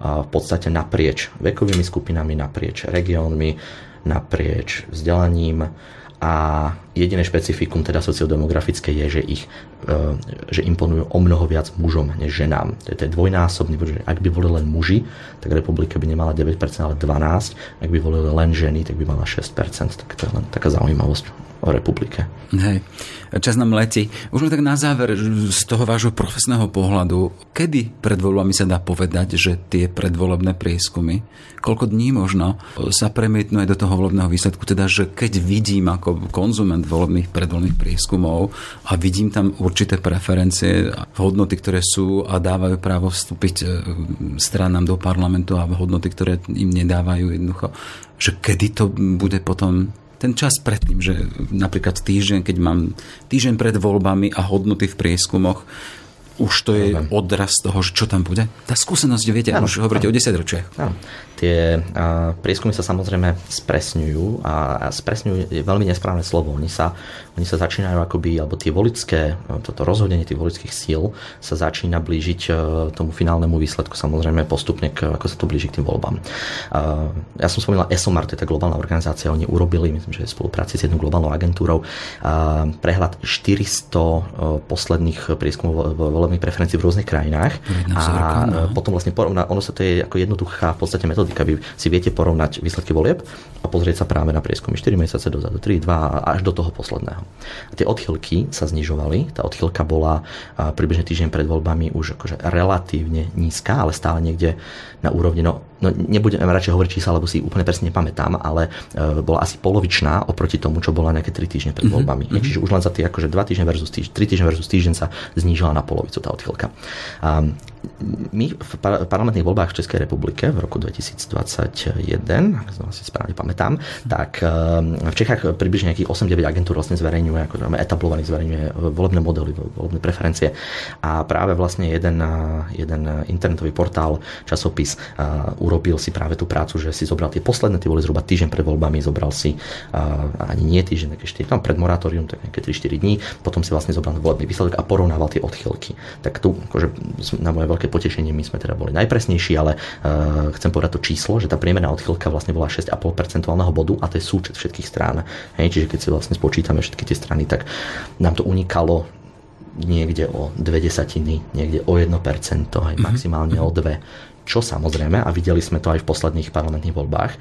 v podstate naprieč vekovými skupinami, naprieč regiónmi, naprieč vzdelaním a jediné špecifikum teda sociodemografické je, že ich e, že imponujú o mnoho viac mužom než ženám. To je, to je dvojnásobný, pretože ak by volili len muži, tak republika by nemala 9%, ale 12%. Ak by volili len ženy, tak by mala 6%. Tak to je len taká zaujímavosť o republike. Hej, čas nám letí. Už len tak na záver z toho vášho profesného pohľadu, kedy pred voľbami sa dá povedať, že tie predvolebné prieskumy, koľko dní možno sa premietnú aj do toho volebného výsledku, teda že keď vidím ako konzument volebných predvolebných prieskumov a vidím tam určité preferencie, hodnoty, ktoré sú a dávajú právo vstúpiť e, stranám do parlamentu a hodnoty, ktoré im nedávajú jednoducho, že kedy to bude potom ten čas predtým, že napríklad týždeň, keď mám týždeň pred voľbami a hodnoty v prieskumoch, už to je odraz toho, čo tam bude? Tá skúsenosť, viete, ano, už hovoríte ano. o 10 ročiach. Ano. Tie a, prieskumy sa samozrejme spresňujú a, a spresňujú je veľmi nesprávne slovo. Oni sa, oni sa začínajú akoby, alebo tie volické, toto rozhodenie tých volických síl sa začína blížiť e, tomu finálnemu výsledku samozrejme postupne, k, ako sa to blíži k tým voľbám. A, ja som spomínal ESOMAR, to je tá globálna organizácia, oni urobili, myslím, že v spolupráci s jednou globálnou agentúrou, a, prehľad 400 e, posledných prieskumov volebných preferencií v rôznych krajinách. A no. potom vlastne porovná, ono sa to je ako jednoduchá v podstate metodika. Vy si viete porovnať výsledky volieb a pozrieť sa práve na prieskumy 4 mesiace dozadu, 3, 2 až do toho posledného. A tie odchylky sa znižovali. Tá odchylka bola približne týždeň pred voľbami už akože relatívne nízka, ale stále niekde na úrovni, no, no nebudem radšej hovoriť čísla, lebo si úplne presne nepamätám, ale e, bola asi polovičná oproti tomu, čo bola nejaké 3 týždne pred mhm, voľbami. Mm-hmm. Čiže už len za tie akože 2 týždne versus týždeň, 3 týždne versus týždeň sa znížila na polovicu tá odchylka. A my v parlamentných voľbách v Českej republike v roku 2021, ak si správne pamätám, tak ehm, v Čechách približne nejakých 8-9 agentúr vlastne zverejňuje, ako etablovaných zverejňuje volebné modely, volebné preferencie. A práve vlastne jeden, jeden internetový portál, časopis urobil si práve tú prácu, že si zobral tie posledné, tie boli zhruba týždeň pred voľbami, zobral si ani nie týždeň, také 4, tam pred moratórium, tak nejaké 3-4 dní, potom si vlastne zobral volebný výsledok a porovnával tie odchylky. Tak tu, akože na moje veľké potešenie, my sme teda boli najpresnejší, ale uh, chcem povedať to číslo, že tá priemerná odchylka vlastne bola 6,5 percentuálneho bodu a to je súčet všetkých strán. Hej, čiže keď si vlastne spočítame všetky tie strany, tak nám to unikalo niekde o dve desatiny, niekde o 1%, aj maximálne o 2% čo samozrejme, a videli sme to aj v posledných parlamentných voľbách, eh,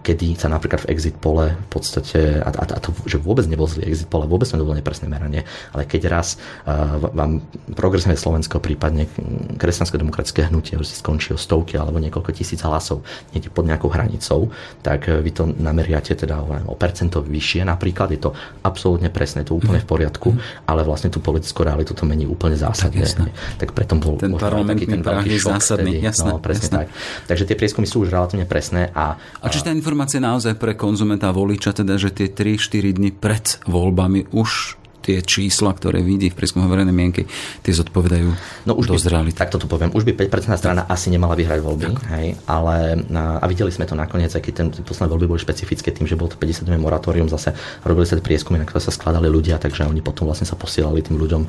kedy sa napríklad v exit pole v podstate, a, a, a to, že vôbec nebol zlý exit pole, vôbec sme to bolo nepresné meranie, ale keď raz uh, vám progresívne Slovensko, prípadne kresťansko-demokratické hnutie už si skončí o stovky alebo niekoľko tisíc hlasov niekde pod nejakou hranicou, tak eh, vy to nameriate teda o percento vyššie napríklad, je to absolútne presné, to úplne v poriadku, mm. ale vlastne tú politickú realitu to mení úplne zásadne. Tak, tak preto bol ten parlamentný ten je zásadný. Vtedy, jasné, no, presne jasné. tak. Takže tie prieskumy sú už relatívne presné. A, a čiže tá informácia naozaj pre konzumenta voliča, teda, že tie 3-4 dny pred voľbami už tie čísla, ktoré vidí v prieskumu verejnej mienky, tie zodpovedajú no už dosť reality. Tak toto poviem. Už by 5% strana asi nemala vyhrať voľby, hej, ale a videli sme to nakoniec, aj keď ten posledné voľby boli špecifické tým, že bol to 50 moratórium, zase robili sa prieskumy, na ktoré sa skladali ľudia, takže oni potom vlastne sa posielali tým ľuďom.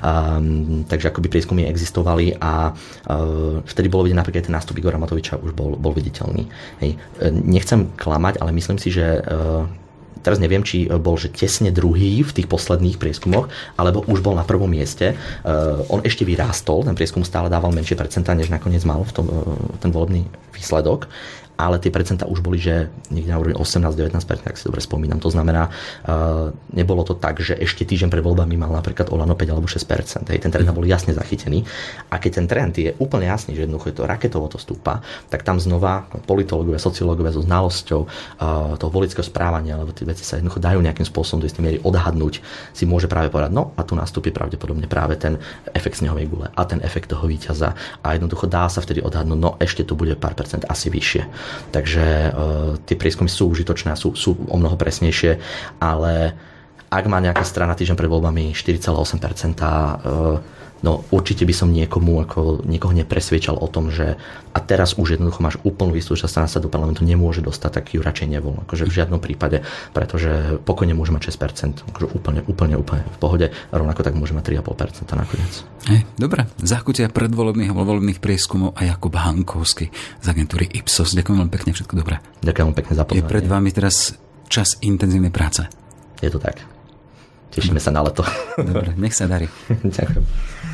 Um, takže akoby prieskumy existovali a uh, vtedy bolo vidieť napríklad ten nástup Igora Matoviča už bol, bol viditeľný. Hej. Nechcem klamať, ale myslím si, že uh, teraz neviem, či bol že tesne druhý v tých posledných prieskumoch, alebo už bol na prvom mieste. Uh, on ešte vyrástol, ten prieskum stále dával menšie percentá, než nakoniec mal v tom, uh, ten volebný výsledok ale tie percentá už boli, že niekde na úrovni 18-19%, ak si dobre spomínam. To znamená, uh, nebolo to tak, že ešte týždeň pred voľbami mal napríklad Olano 5 alebo 6%. Hej, ten trend bol jasne zachytený. A keď ten trend je úplne jasný, že jednoducho je to raketovo to stúpa, tak tam znova politológovia, sociológovia so znalosťou uh, toho volického správania, lebo tie veci sa jednoducho dajú nejakým spôsobom do istej miery odhadnúť, si môže práve povedať, no a tu nastúpi pravdepodobne práve ten efekt snehovej gule a ten efekt toho víťaza. A jednoducho dá sa vtedy odhadnúť, no ešte tu bude pár percent asi vyššie. Takže uh, tie prieskumy sú užitočné a sú, sú o mnoho presnejšie, ale ak má nejaká strana týždeň pred voľbami 4,8%, uh, no určite by som niekomu, ako, niekoho nepresviečal o tom, že a teraz už jednoducho máš úplnú istú, že sa do parlamentu nemôže dostať, tak ju radšej nevol. Akože v žiadnom prípade, pretože pokojne môže mať 6%, akože úplne, úplne, úplne v pohode, a rovnako tak môže mať 3,5% nakoniec. Hej, dobre, zákutia predvolebných a voľebných prieskumov a Jakub Hankovský z agentúry Ipsos. Ďakujem veľmi pekne, všetko dobré. Ďakujem veľmi pekne za pozornosť. Je pred vami teraz čas intenzívnej práce. Je to tak. Tešíme sa na leto. Dobre, nech sa darí. *laughs* Ďakujem.